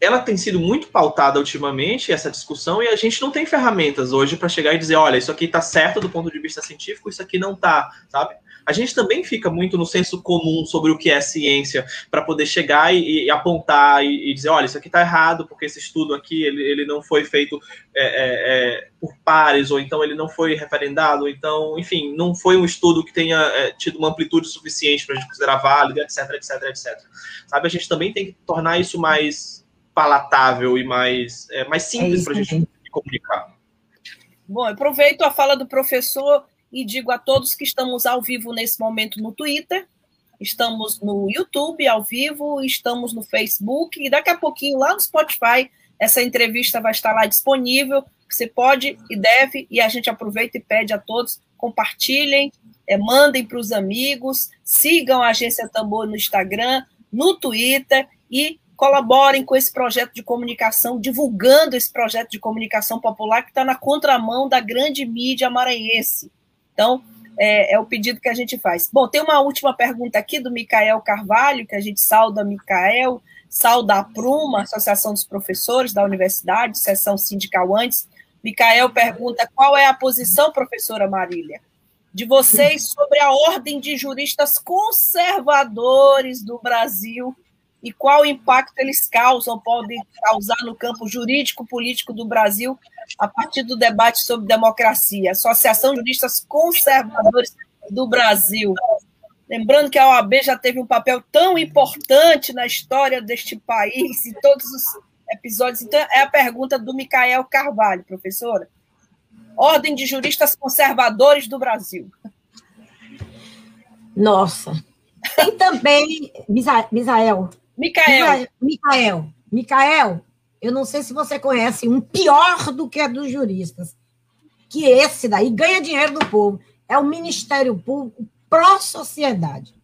ela tem sido muito pautada ultimamente, essa discussão, e a gente não tem ferramentas hoje para chegar e dizer, olha, isso aqui está certo do ponto de vista científico, isso aqui não está, sabe? A gente também fica muito no senso comum sobre o que é ciência, para poder chegar e, e apontar e, e, dizer, olha, isso aqui está errado, porque esse estudo aqui ele, ele não foi feito é, é, é, por pares, ou então ele não foi referendado, ou então, enfim, não foi um estudo que tenha é, tido uma amplitude suficiente para a gente considerar válido, etc, etc, etc. Sabe, a gente também tem que tornar isso mais palatável e mais, é, mais simples para a gente comunicar. Bom, aproveito a fala do professor e digo a todos que estamos ao vivo nesse momento no Twitter, estamos no YouTube ao vivo, estamos no Facebook e daqui a pouquinho lá no Spotify essa entrevista vai estar lá disponível. Você pode e deve, e a gente aproveita e pede a todos, compartilhem, é, mandem para os amigos, sigam a Agência Tambor no Instagram, no Twitter e colaborem com esse projeto de comunicação, divulgando esse projeto de comunicação popular que está na contramão da grande mídia maranhense. Então, é, é, o pedido que a gente faz. Bom, tem uma última pergunta aqui do Micael Carvalho, que a gente sauda Micael, sauda a Pruma, Associação dos Professores da Universidade, sessão sindical antes. Micael pergunta qual é a posição, professora Marília, de vocês sobre a ordem de juristas conservadores do Brasil e qual impacto eles causam, podem causar no campo jurídico político do Brasil a partir do debate sobre democracia. Associação de Juristas Conservadores do Brasil. Lembrando que a OAB já teve um papel tão importante na história deste país, em todos os episódios. Então, é a pergunta do Micael Carvalho, professora. Ordem de Juristas Conservadores do Brasil. Nossa. Tem também, Misael, Micael. Micael. Micael, eu não sei se você conhece um pior do que a dos juristas, que esse daí ganha dinheiro do povo. É o Ministério Público pró-sociedade.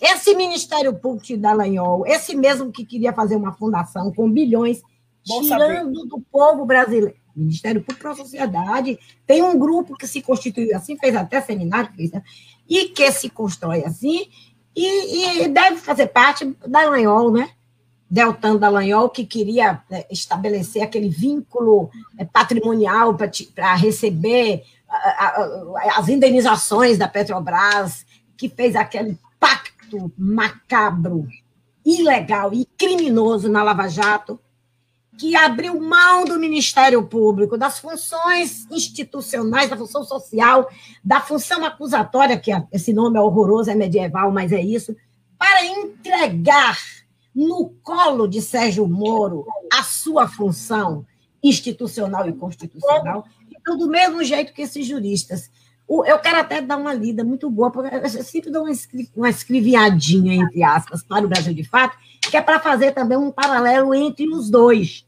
Esse Ministério Público de Dallagnol, esse mesmo que queria fazer uma fundação com bilhões, Bom tirando saber. do povo brasileiro. Ministério Público pró-sociedade, tem um grupo que se constituiu assim, fez até seminário, fez, e que se constrói assim, e, e deve fazer parte da Lanhol, né? Deltan Dallagnol, que queria né, estabelecer aquele vínculo é, patrimonial para receber as indenizações da Petrobras, que fez aquele pacto macabro, ilegal e criminoso na Lava Jato, que abriu mão do Ministério Público, das funções institucionais, da função social, da função acusatória, que esse nome é horroroso, é medieval, mas é isso, para entregar no colo de Sérgio Moro a sua função institucional e constitucional. Então, do mesmo jeito que esses juristas. Eu quero até dar uma lida muito boa, porque eu sempre dou uma escriviadinha, entre aspas, para o Brasil de Fato, que é para fazer também um paralelo entre os dois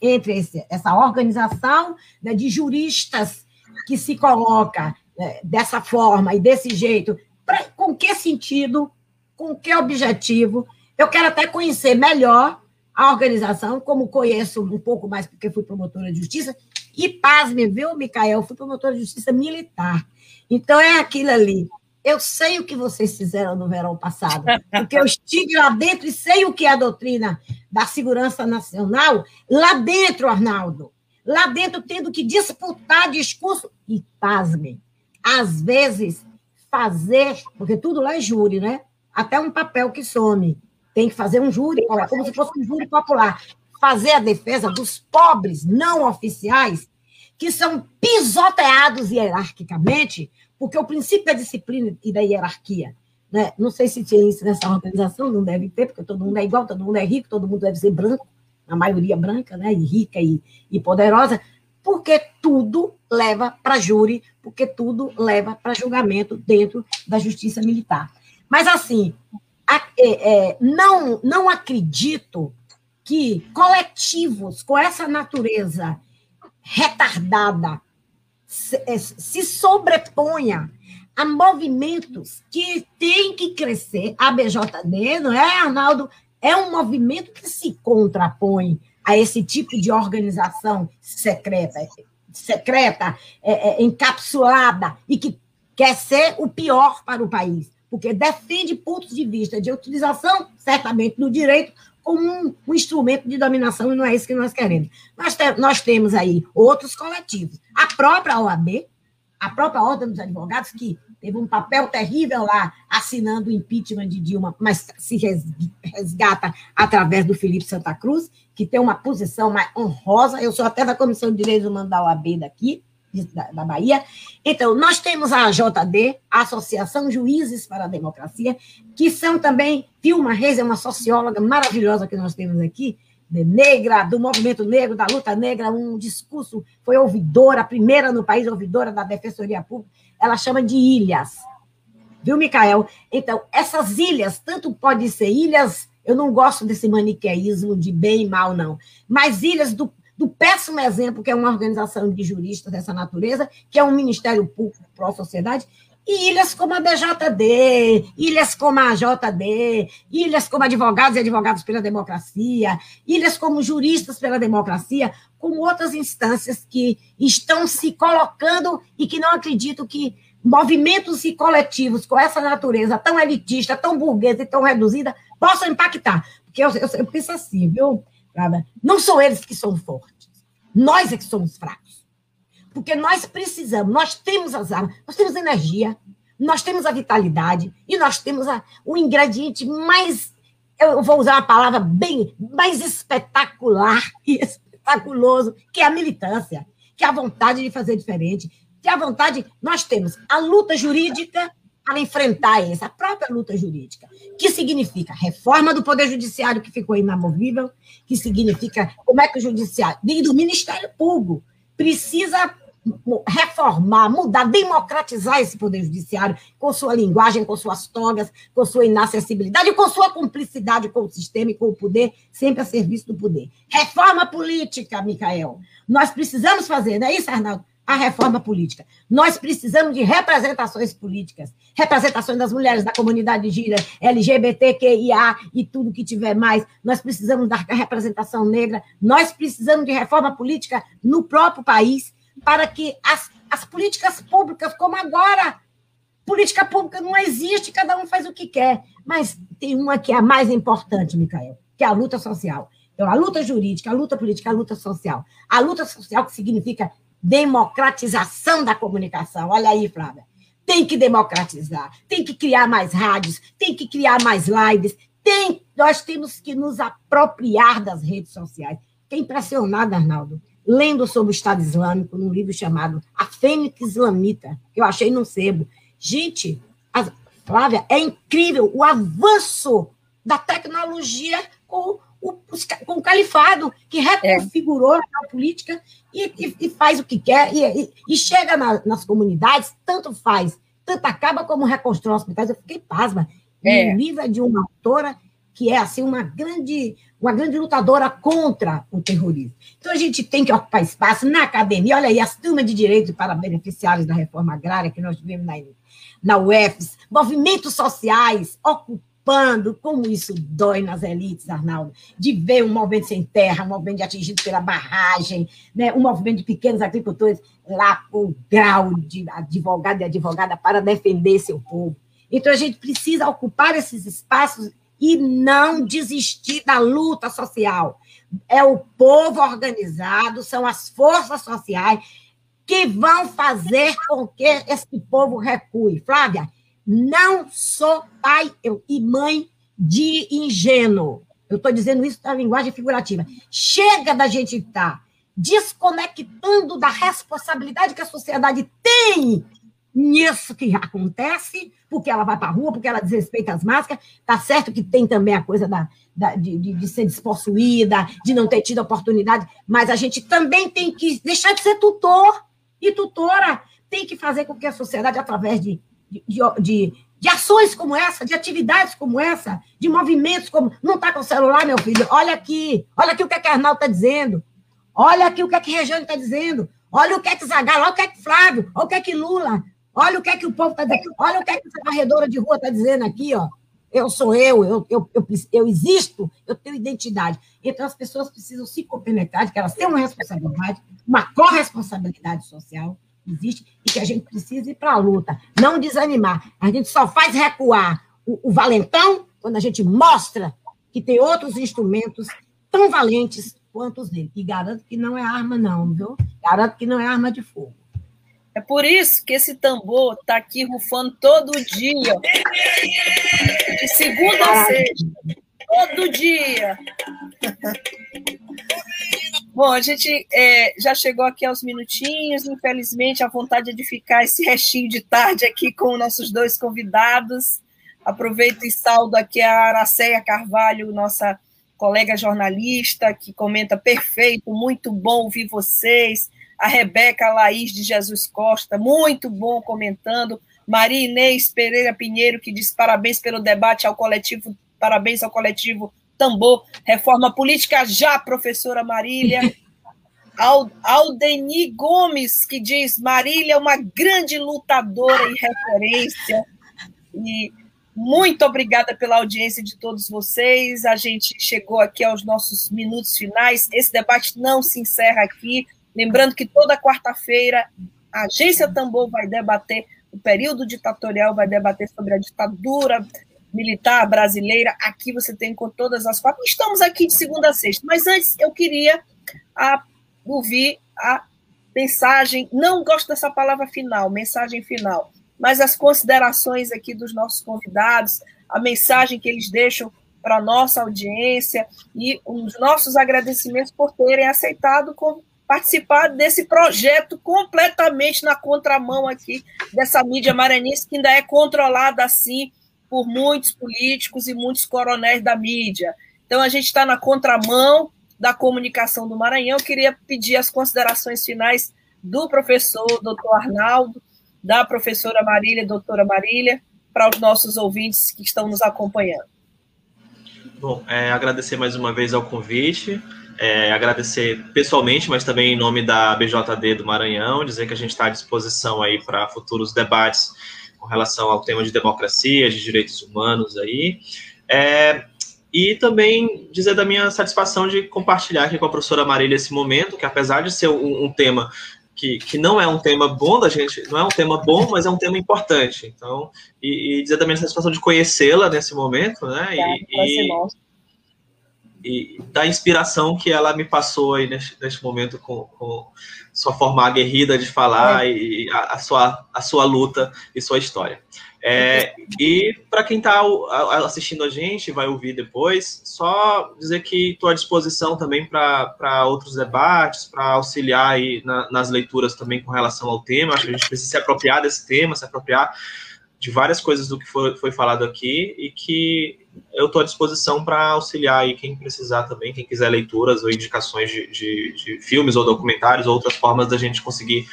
entre esse, essa organização né, de juristas que se coloca né, dessa forma e desse jeito, pra, com que sentido, com que objetivo. Eu quero até conhecer melhor a organização, como conheço um pouco mais, porque fui promotora de justiça, e pasme, viu, Micael? Fui promotora de justiça militar. Então, é aquilo ali. Eu sei o que vocês fizeram no verão passado, porque eu estive lá dentro e sei o que é a doutrina da segurança nacional, lá dentro, Arnaldo. Lá dentro, tendo que disputar discurso. E, pasmem, às vezes, fazer, porque tudo lá é júri, né? Até um papel que some. Tem que fazer um júri, como se fosse um júri popular. Fazer a defesa dos pobres não oficiais, que são pisoteados hierarquicamente porque o princípio da disciplina e da hierarquia, né? não sei se tinha isso nessa organização, não deve ter, porque todo mundo é igual, todo mundo é rico, todo mundo deve ser branco, a maioria branca, né? e rica e, e poderosa, porque tudo leva para júri, porque tudo leva para julgamento dentro da justiça militar. Mas, assim, é, é, não, não acredito que coletivos com essa natureza retardada, se, é, se sobreponha a movimentos que têm que crescer. A BJD, não é, Arnaldo? É um movimento que se contrapõe a esse tipo de organização secreta, secreta, é, é, encapsulada e que quer ser o pior para o país, porque defende pontos de vista de utilização, certamente, do direito como um, um, instrumento de dominação, e não é isso que nós queremos. Nós, te, nós temos aí outros coletivos. A própria OAB, a própria Ordem dos Advogados, que teve um papel terrível lá assinando o impeachment de Dilma, mas se resgata através do Felipe Santa Cruz, que tem uma posição mais honrosa. Eu sou até da Comissão de Direitos Humanos da OAB daqui, da, da Bahia. Então, nós temos a AJD, a Associação Juízes para a Democracia, que são também, Vilma Reis é uma socióloga maravilhosa que nós temos aqui, negra, do movimento negro, da luta negra, um discurso, foi ouvidora, primeira no país ouvidora da Defensoria Pública, ela chama de ilhas. Viu, Micael? Então, essas ilhas, tanto pode ser ilhas, eu não gosto desse maniqueísmo de bem e mal, não, mas ilhas do, do péssimo exemplo que é uma organização de juristas dessa natureza, que é um Ministério Público pró-sociedade, e ilhas como a BJD, ilhas como a JD, ilhas como advogados e advogados pela democracia, ilhas como juristas pela democracia, como outras instâncias que estão se colocando e que não acreditam que movimentos e coletivos com essa natureza tão elitista, tão burguesa e tão reduzida possam impactar. Porque eu, eu, eu penso assim, viu, Não são eles que são fortes, nós é que somos fracos. Porque nós precisamos, nós temos as armas, nós temos energia, nós temos a vitalidade e nós temos a, o ingrediente mais, eu vou usar uma palavra bem mais espetacular e espetaculoso, que é a militância, que é a vontade de fazer diferente, que é a vontade, nós temos a luta jurídica para enfrentar essa própria luta jurídica, que significa reforma do Poder Judiciário, que ficou inamovível, que significa como é que o Judiciário, e do Ministério Público, precisa reformar, mudar, democratizar esse poder judiciário com sua linguagem, com suas togas, com sua inacessibilidade, com sua cumplicidade com o sistema e com o poder, sempre a serviço do poder. Reforma política, Micael. Nós precisamos fazer, não é isso, Arnaldo? A reforma política. Nós precisamos de representações políticas, representações das mulheres, da comunidade gira, LGBTQIA e tudo que tiver mais. Nós precisamos da representação negra, nós precisamos de reforma política no próprio país para que as, as políticas públicas, como agora, política pública não existe, cada um faz o que quer. Mas tem uma que é a mais importante, Micael, que é a luta social. Então, a luta jurídica, a luta política, a luta social. A luta social que significa democratização da comunicação. Olha aí, Flávia. Tem que democratizar, tem que criar mais rádios, tem que criar mais lives, tem, nós temos que nos apropriar das redes sociais. Fiquei impressionada, Arnaldo, lendo sobre o Estado Islâmico num livro chamado A Fênix Islamita, que eu achei num sebo. Gente, a, Flávia, é incrível o avanço da tecnologia com o, com o califado, que reconfigurou é. a política e, e, e, faz o que quer, e, e chega na, nas comunidades, tanto faz, tanto acaba como reconstrói hospitais. Eu fiquei pasma. É. O livro é de uma autora que é assim uma grande, uma grande lutadora contra o terrorismo. Então a gente tem que ocupar espaço na academia. Olha aí, as turmas de direitos para beneficiários da reforma agrária que nós tivemos na, na UFS, movimentos sociais como isso dói nas elites, Arnaldo, de ver um movimento sem terra, um movimento atingido pela barragem, né, um movimento de pequenos agricultores lá com grau de advogado e advogada para defender seu povo. Então a gente precisa ocupar esses espaços e não desistir da luta social. É o povo organizado, são as forças sociais que vão fazer com que esse povo recue. Flávia, não sou pai e mãe de ingênuo. Eu estou dizendo isso na linguagem figurativa. Chega da gente estar tá desconectando da responsabilidade que a sociedade tem nisso que acontece, porque ela vai para a rua, porque ela desrespeita as máscaras. Tá certo que tem também a coisa da, da de, de, de, ser despossuída, de não ter tido oportunidade, mas a gente também tem que deixar de ser tutor e tutora. Tem que fazer com que a sociedade, através de, de, de, de ações como essa, de atividades como essa, de movimentos como. Não está com o celular, meu filho? Olha aqui, olha aqui o que a Arnaldo está dizendo. Olha aqui o que a Regiane está dizendo. Olha o que é que Zagallo, olha o que é que Flávio, olha o que é que Lula. Olha o que é que o povo está dizendo. Olha o que é que essa varredora de rua está dizendo aqui, ó. Eu sou eu, eu, eu, eu, eu existo, eu tenho identidade. Então, as pessoas precisam se compenetrar, que elas têm uma responsabilidade, uma corresponsabilidade social, existe, e que a gente precisa ir para a luta, não desanimar. A gente só faz recuar o, o valentão quando a gente mostra que tem outros instrumentos tão valentes quanto os dele. E garanto que não é arma, não, viu? Garanto que não é arma de fogo. É por isso que esse tambor está aqui rufando todo dia. De segunda a sexta. Todo dia. Bom, a gente é, já chegou aqui aos minutinhos, infelizmente a vontade é de ficar esse restinho de tarde aqui com nossos dois convidados. Aproveito e saldo aqui a Araceia Carvalho, nossa colega jornalista, que comenta perfeito, muito bom ouvir vocês. A Rebeca Laís de Jesus Costa, muito bom comentando. Maria Inês Pereira Pinheiro, que diz parabéns pelo debate ao coletivo, parabéns ao coletivo tambor, reforma política já, professora Marília. Aldeni Gomes, que diz: Marília é uma grande lutadora e referência. E muito obrigada pela audiência de todos vocês. A gente chegou aqui aos nossos minutos finais. Esse debate não se encerra aqui. Lembrando que toda quarta-feira a Agência Tambor vai debater o período ditatorial, vai debater sobre a ditadura militar brasileira. Aqui você tem com todas as quatro. Estamos aqui de segunda a sexta, mas antes eu queria a, ouvir a mensagem. Não gosto dessa palavra final, mensagem final, mas as considerações aqui dos nossos convidados, a mensagem que eles deixam para a nossa audiência e os nossos agradecimentos por terem aceitado participar desse projeto completamente na contramão aqui dessa mídia maranhense que ainda é controlada assim por muitos políticos e muitos coronéis da mídia. Então, a gente está na contramão da comunicação do Maranhão. Eu queria pedir as considerações finais do professor doutor Arnaldo, da professora Marília, doutora Marília, para os nossos ouvintes que estão nos acompanhando. Bom, é, agradecer mais uma vez ao convite, é, agradecer pessoalmente, mas também em nome da BJD do Maranhão, dizer que a gente está à disposição aí para futuros debates com relação ao tema de democracia, de direitos humanos aí. É, e também dizer da minha satisfação de compartilhar aqui com a professora Marília esse momento, que apesar de ser um, um tema que, que não é um tema bom da gente, não é um tema bom, mas é um tema importante. Então, e, e dizer também a satisfação de conhecê-la nesse momento, né? E, e, e, da inspiração que ela me passou aí neste, neste momento com, com sua forma aguerrida de falar é. e a, a, sua, a sua luta e sua história. É, e para quem está assistindo a gente, vai ouvir depois, só dizer que estou à disposição também para outros debates, para auxiliar aí na, nas leituras também com relação ao tema. Acho que a gente precisa se apropriar desse tema, se apropriar de várias coisas do que foi, foi falado aqui e que eu estou à disposição para auxiliar aí quem precisar também, quem quiser leituras ou indicações de, de, de, filmes ou documentários, ou outras formas da gente conseguir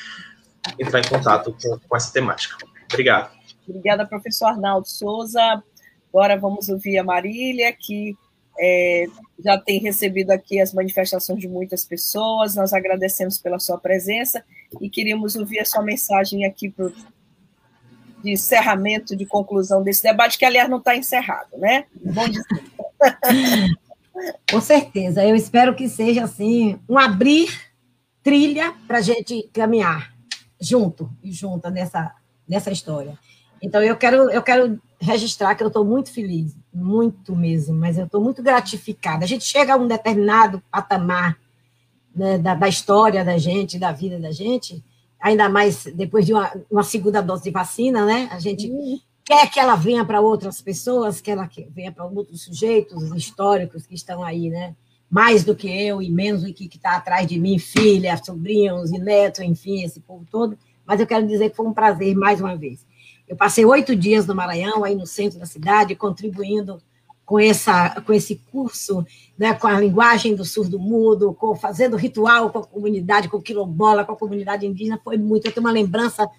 entrar em contato com, com essa temática. Obrigado. Obrigada, professor Arnaldo Souza. Agora vamos ouvir a Marília, que é, já tem recebido aqui as manifestações de muitas pessoas. Nós agradecemos pela sua presença e queríamos ouvir a sua mensagem aqui pro, de encerramento, de conclusão desse debate, que, aliás, não está encerrado, né? Bom dizer. Com certeza. Eu espero que seja, assim, um abrir trilha para a gente caminhar junto e junta nessa, nessa história. Então, eu quero, eu quero registrar que eu estou muito feliz, muito mesmo, mas eu estou muito gratificada. A gente chega a um determinado patamar né, da, da, história da gente, da vida da gente, ainda mais depois de uma, uma segunda dose de vacina, né? A gente uhum. quer que ela venha para outras pessoas, que ela venha para outros sujeitos históricos que estão aí, né? Mais do que eu e menos do que está atrás de mim, filha, sobrinhos e netos, enfim, esse povo todo. Mas eu quero dizer que foi um prazer mais uma vez. Eu passei oito dias no Maranhão, aí no centro da cidade, contribuindo com, essa, com esse curso, né, com a linguagem do surdo-mudo, com, fazendo ritual com a comunidade, com o quilombola, com a comunidade indígena, foi muito. Eu tenho uma lembrança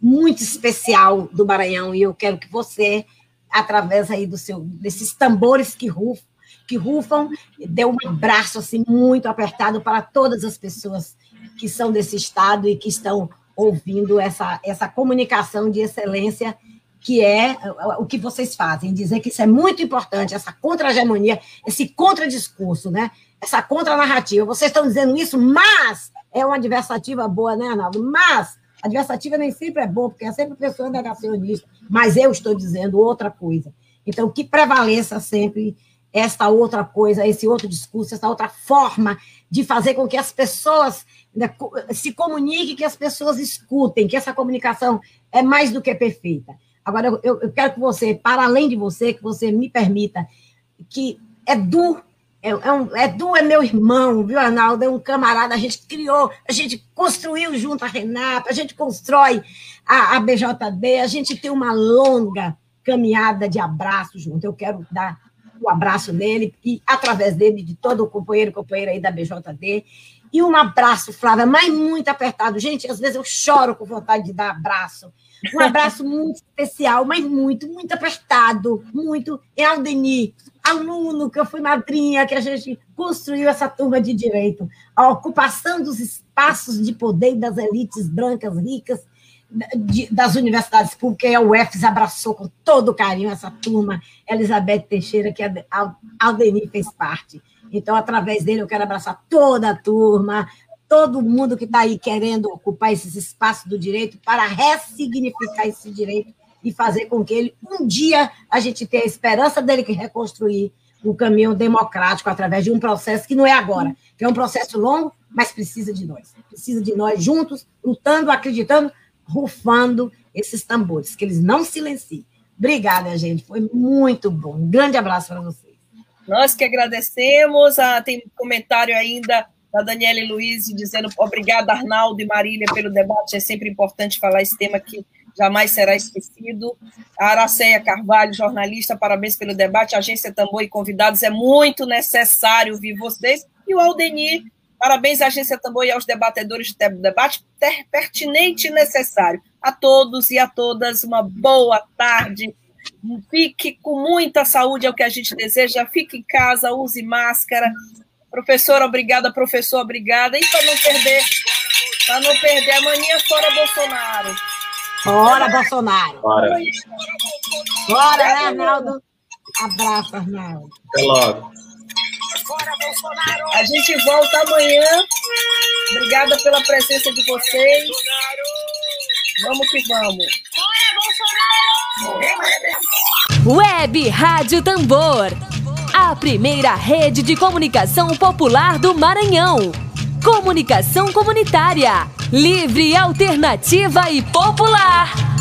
muito especial do Maranhão, e eu quero que você, através aí do seu, desses tambores que rufam, que rufam, dê um abraço assim muito apertado para todas as pessoas que são desse estado e que estão ouvindo essa, essa comunicação de excelência que é o que vocês fazem, dizer que isso é muito importante, essa contra-hegemonia, esse contradiscurso, né? essa contra-narrativa. Vocês estão dizendo isso, mas é uma adversativa boa, né, Arnaldo? Mas adversativa nem sempre é boa, porque é sempre pessoa negacionista, mas eu estou dizendo outra coisa. Então, que prevaleça sempre esta outra coisa, esse outro discurso, essa outra forma de fazer com que as pessoas né, se comuniquem, que as pessoas escutem, que essa comunicação é mais do que perfeita. Agora, eu, eu quero que você, para além de você, que você me permita, que Edu é, é, um, Edu é meu irmão, viu, Arnaldo? É um camarada, a gente criou, a gente construiu junto a Renata, a gente constrói a, a BJD, a gente tem uma longa caminhada de abraço junto. Eu quero dar o abraço dele e, através dele, de todo o companheiro e companheira aí da BJD. E um abraço, Flávia, mas muito apertado. Gente, às vezes eu choro com vontade de dar abraço. Um abraço muito especial, mas muito, muito apertado. Muito. É Aldeni, aluno, que eu fui madrinha, que a gente construiu essa turma de direito. A ocupação dos espaços de poder das elites brancas ricas de, das universidades públicas, e a UFES abraçou com todo carinho essa turma, Elizabeth Teixeira, que a Aldeni fez parte. Então, através dele, eu quero abraçar toda a turma, todo mundo que está aí querendo ocupar esses espaços do direito para ressignificar esse direito e fazer com que ele, um dia, a gente tenha a esperança dele que reconstruir o caminho democrático através de um processo que não é agora, que é um processo longo, mas precisa de nós. Precisa de nós juntos, lutando, acreditando, rufando esses tambores, que eles não silenciem. Obrigada, gente. Foi muito bom. Um grande abraço para vocês. Nós que agradecemos. Ah, tem comentário ainda da Daniela Luiz dizendo obrigada, Arnaldo e Marília, pelo debate. É sempre importante falar esse tema que jamais será esquecido. A Araceia Carvalho, jornalista, parabéns pelo debate. A Agência Tambor e convidados, é muito necessário ouvir vocês. E o Aldenir, Parabéns à Agência Tambor e aos debatedores do debate, pertinente e necessário. A todos e a todas, uma boa tarde. Fique com muita saúde, é o que a gente deseja. Fique em casa, use máscara. Professora, obrigada. Professor, obrigada. E para não perder, para não perder, amanhã fora Bolsonaro. Fora Bolsonaro. Bora. Bora, né, Arnaldo? Abraço, Arnaldo. Até logo. A gente volta amanhã. Obrigada pela presença de vocês. Vamos que vamos. Web Rádio Tambor. A primeira rede de comunicação popular do Maranhão. Comunicação comunitária. Livre, alternativa e popular.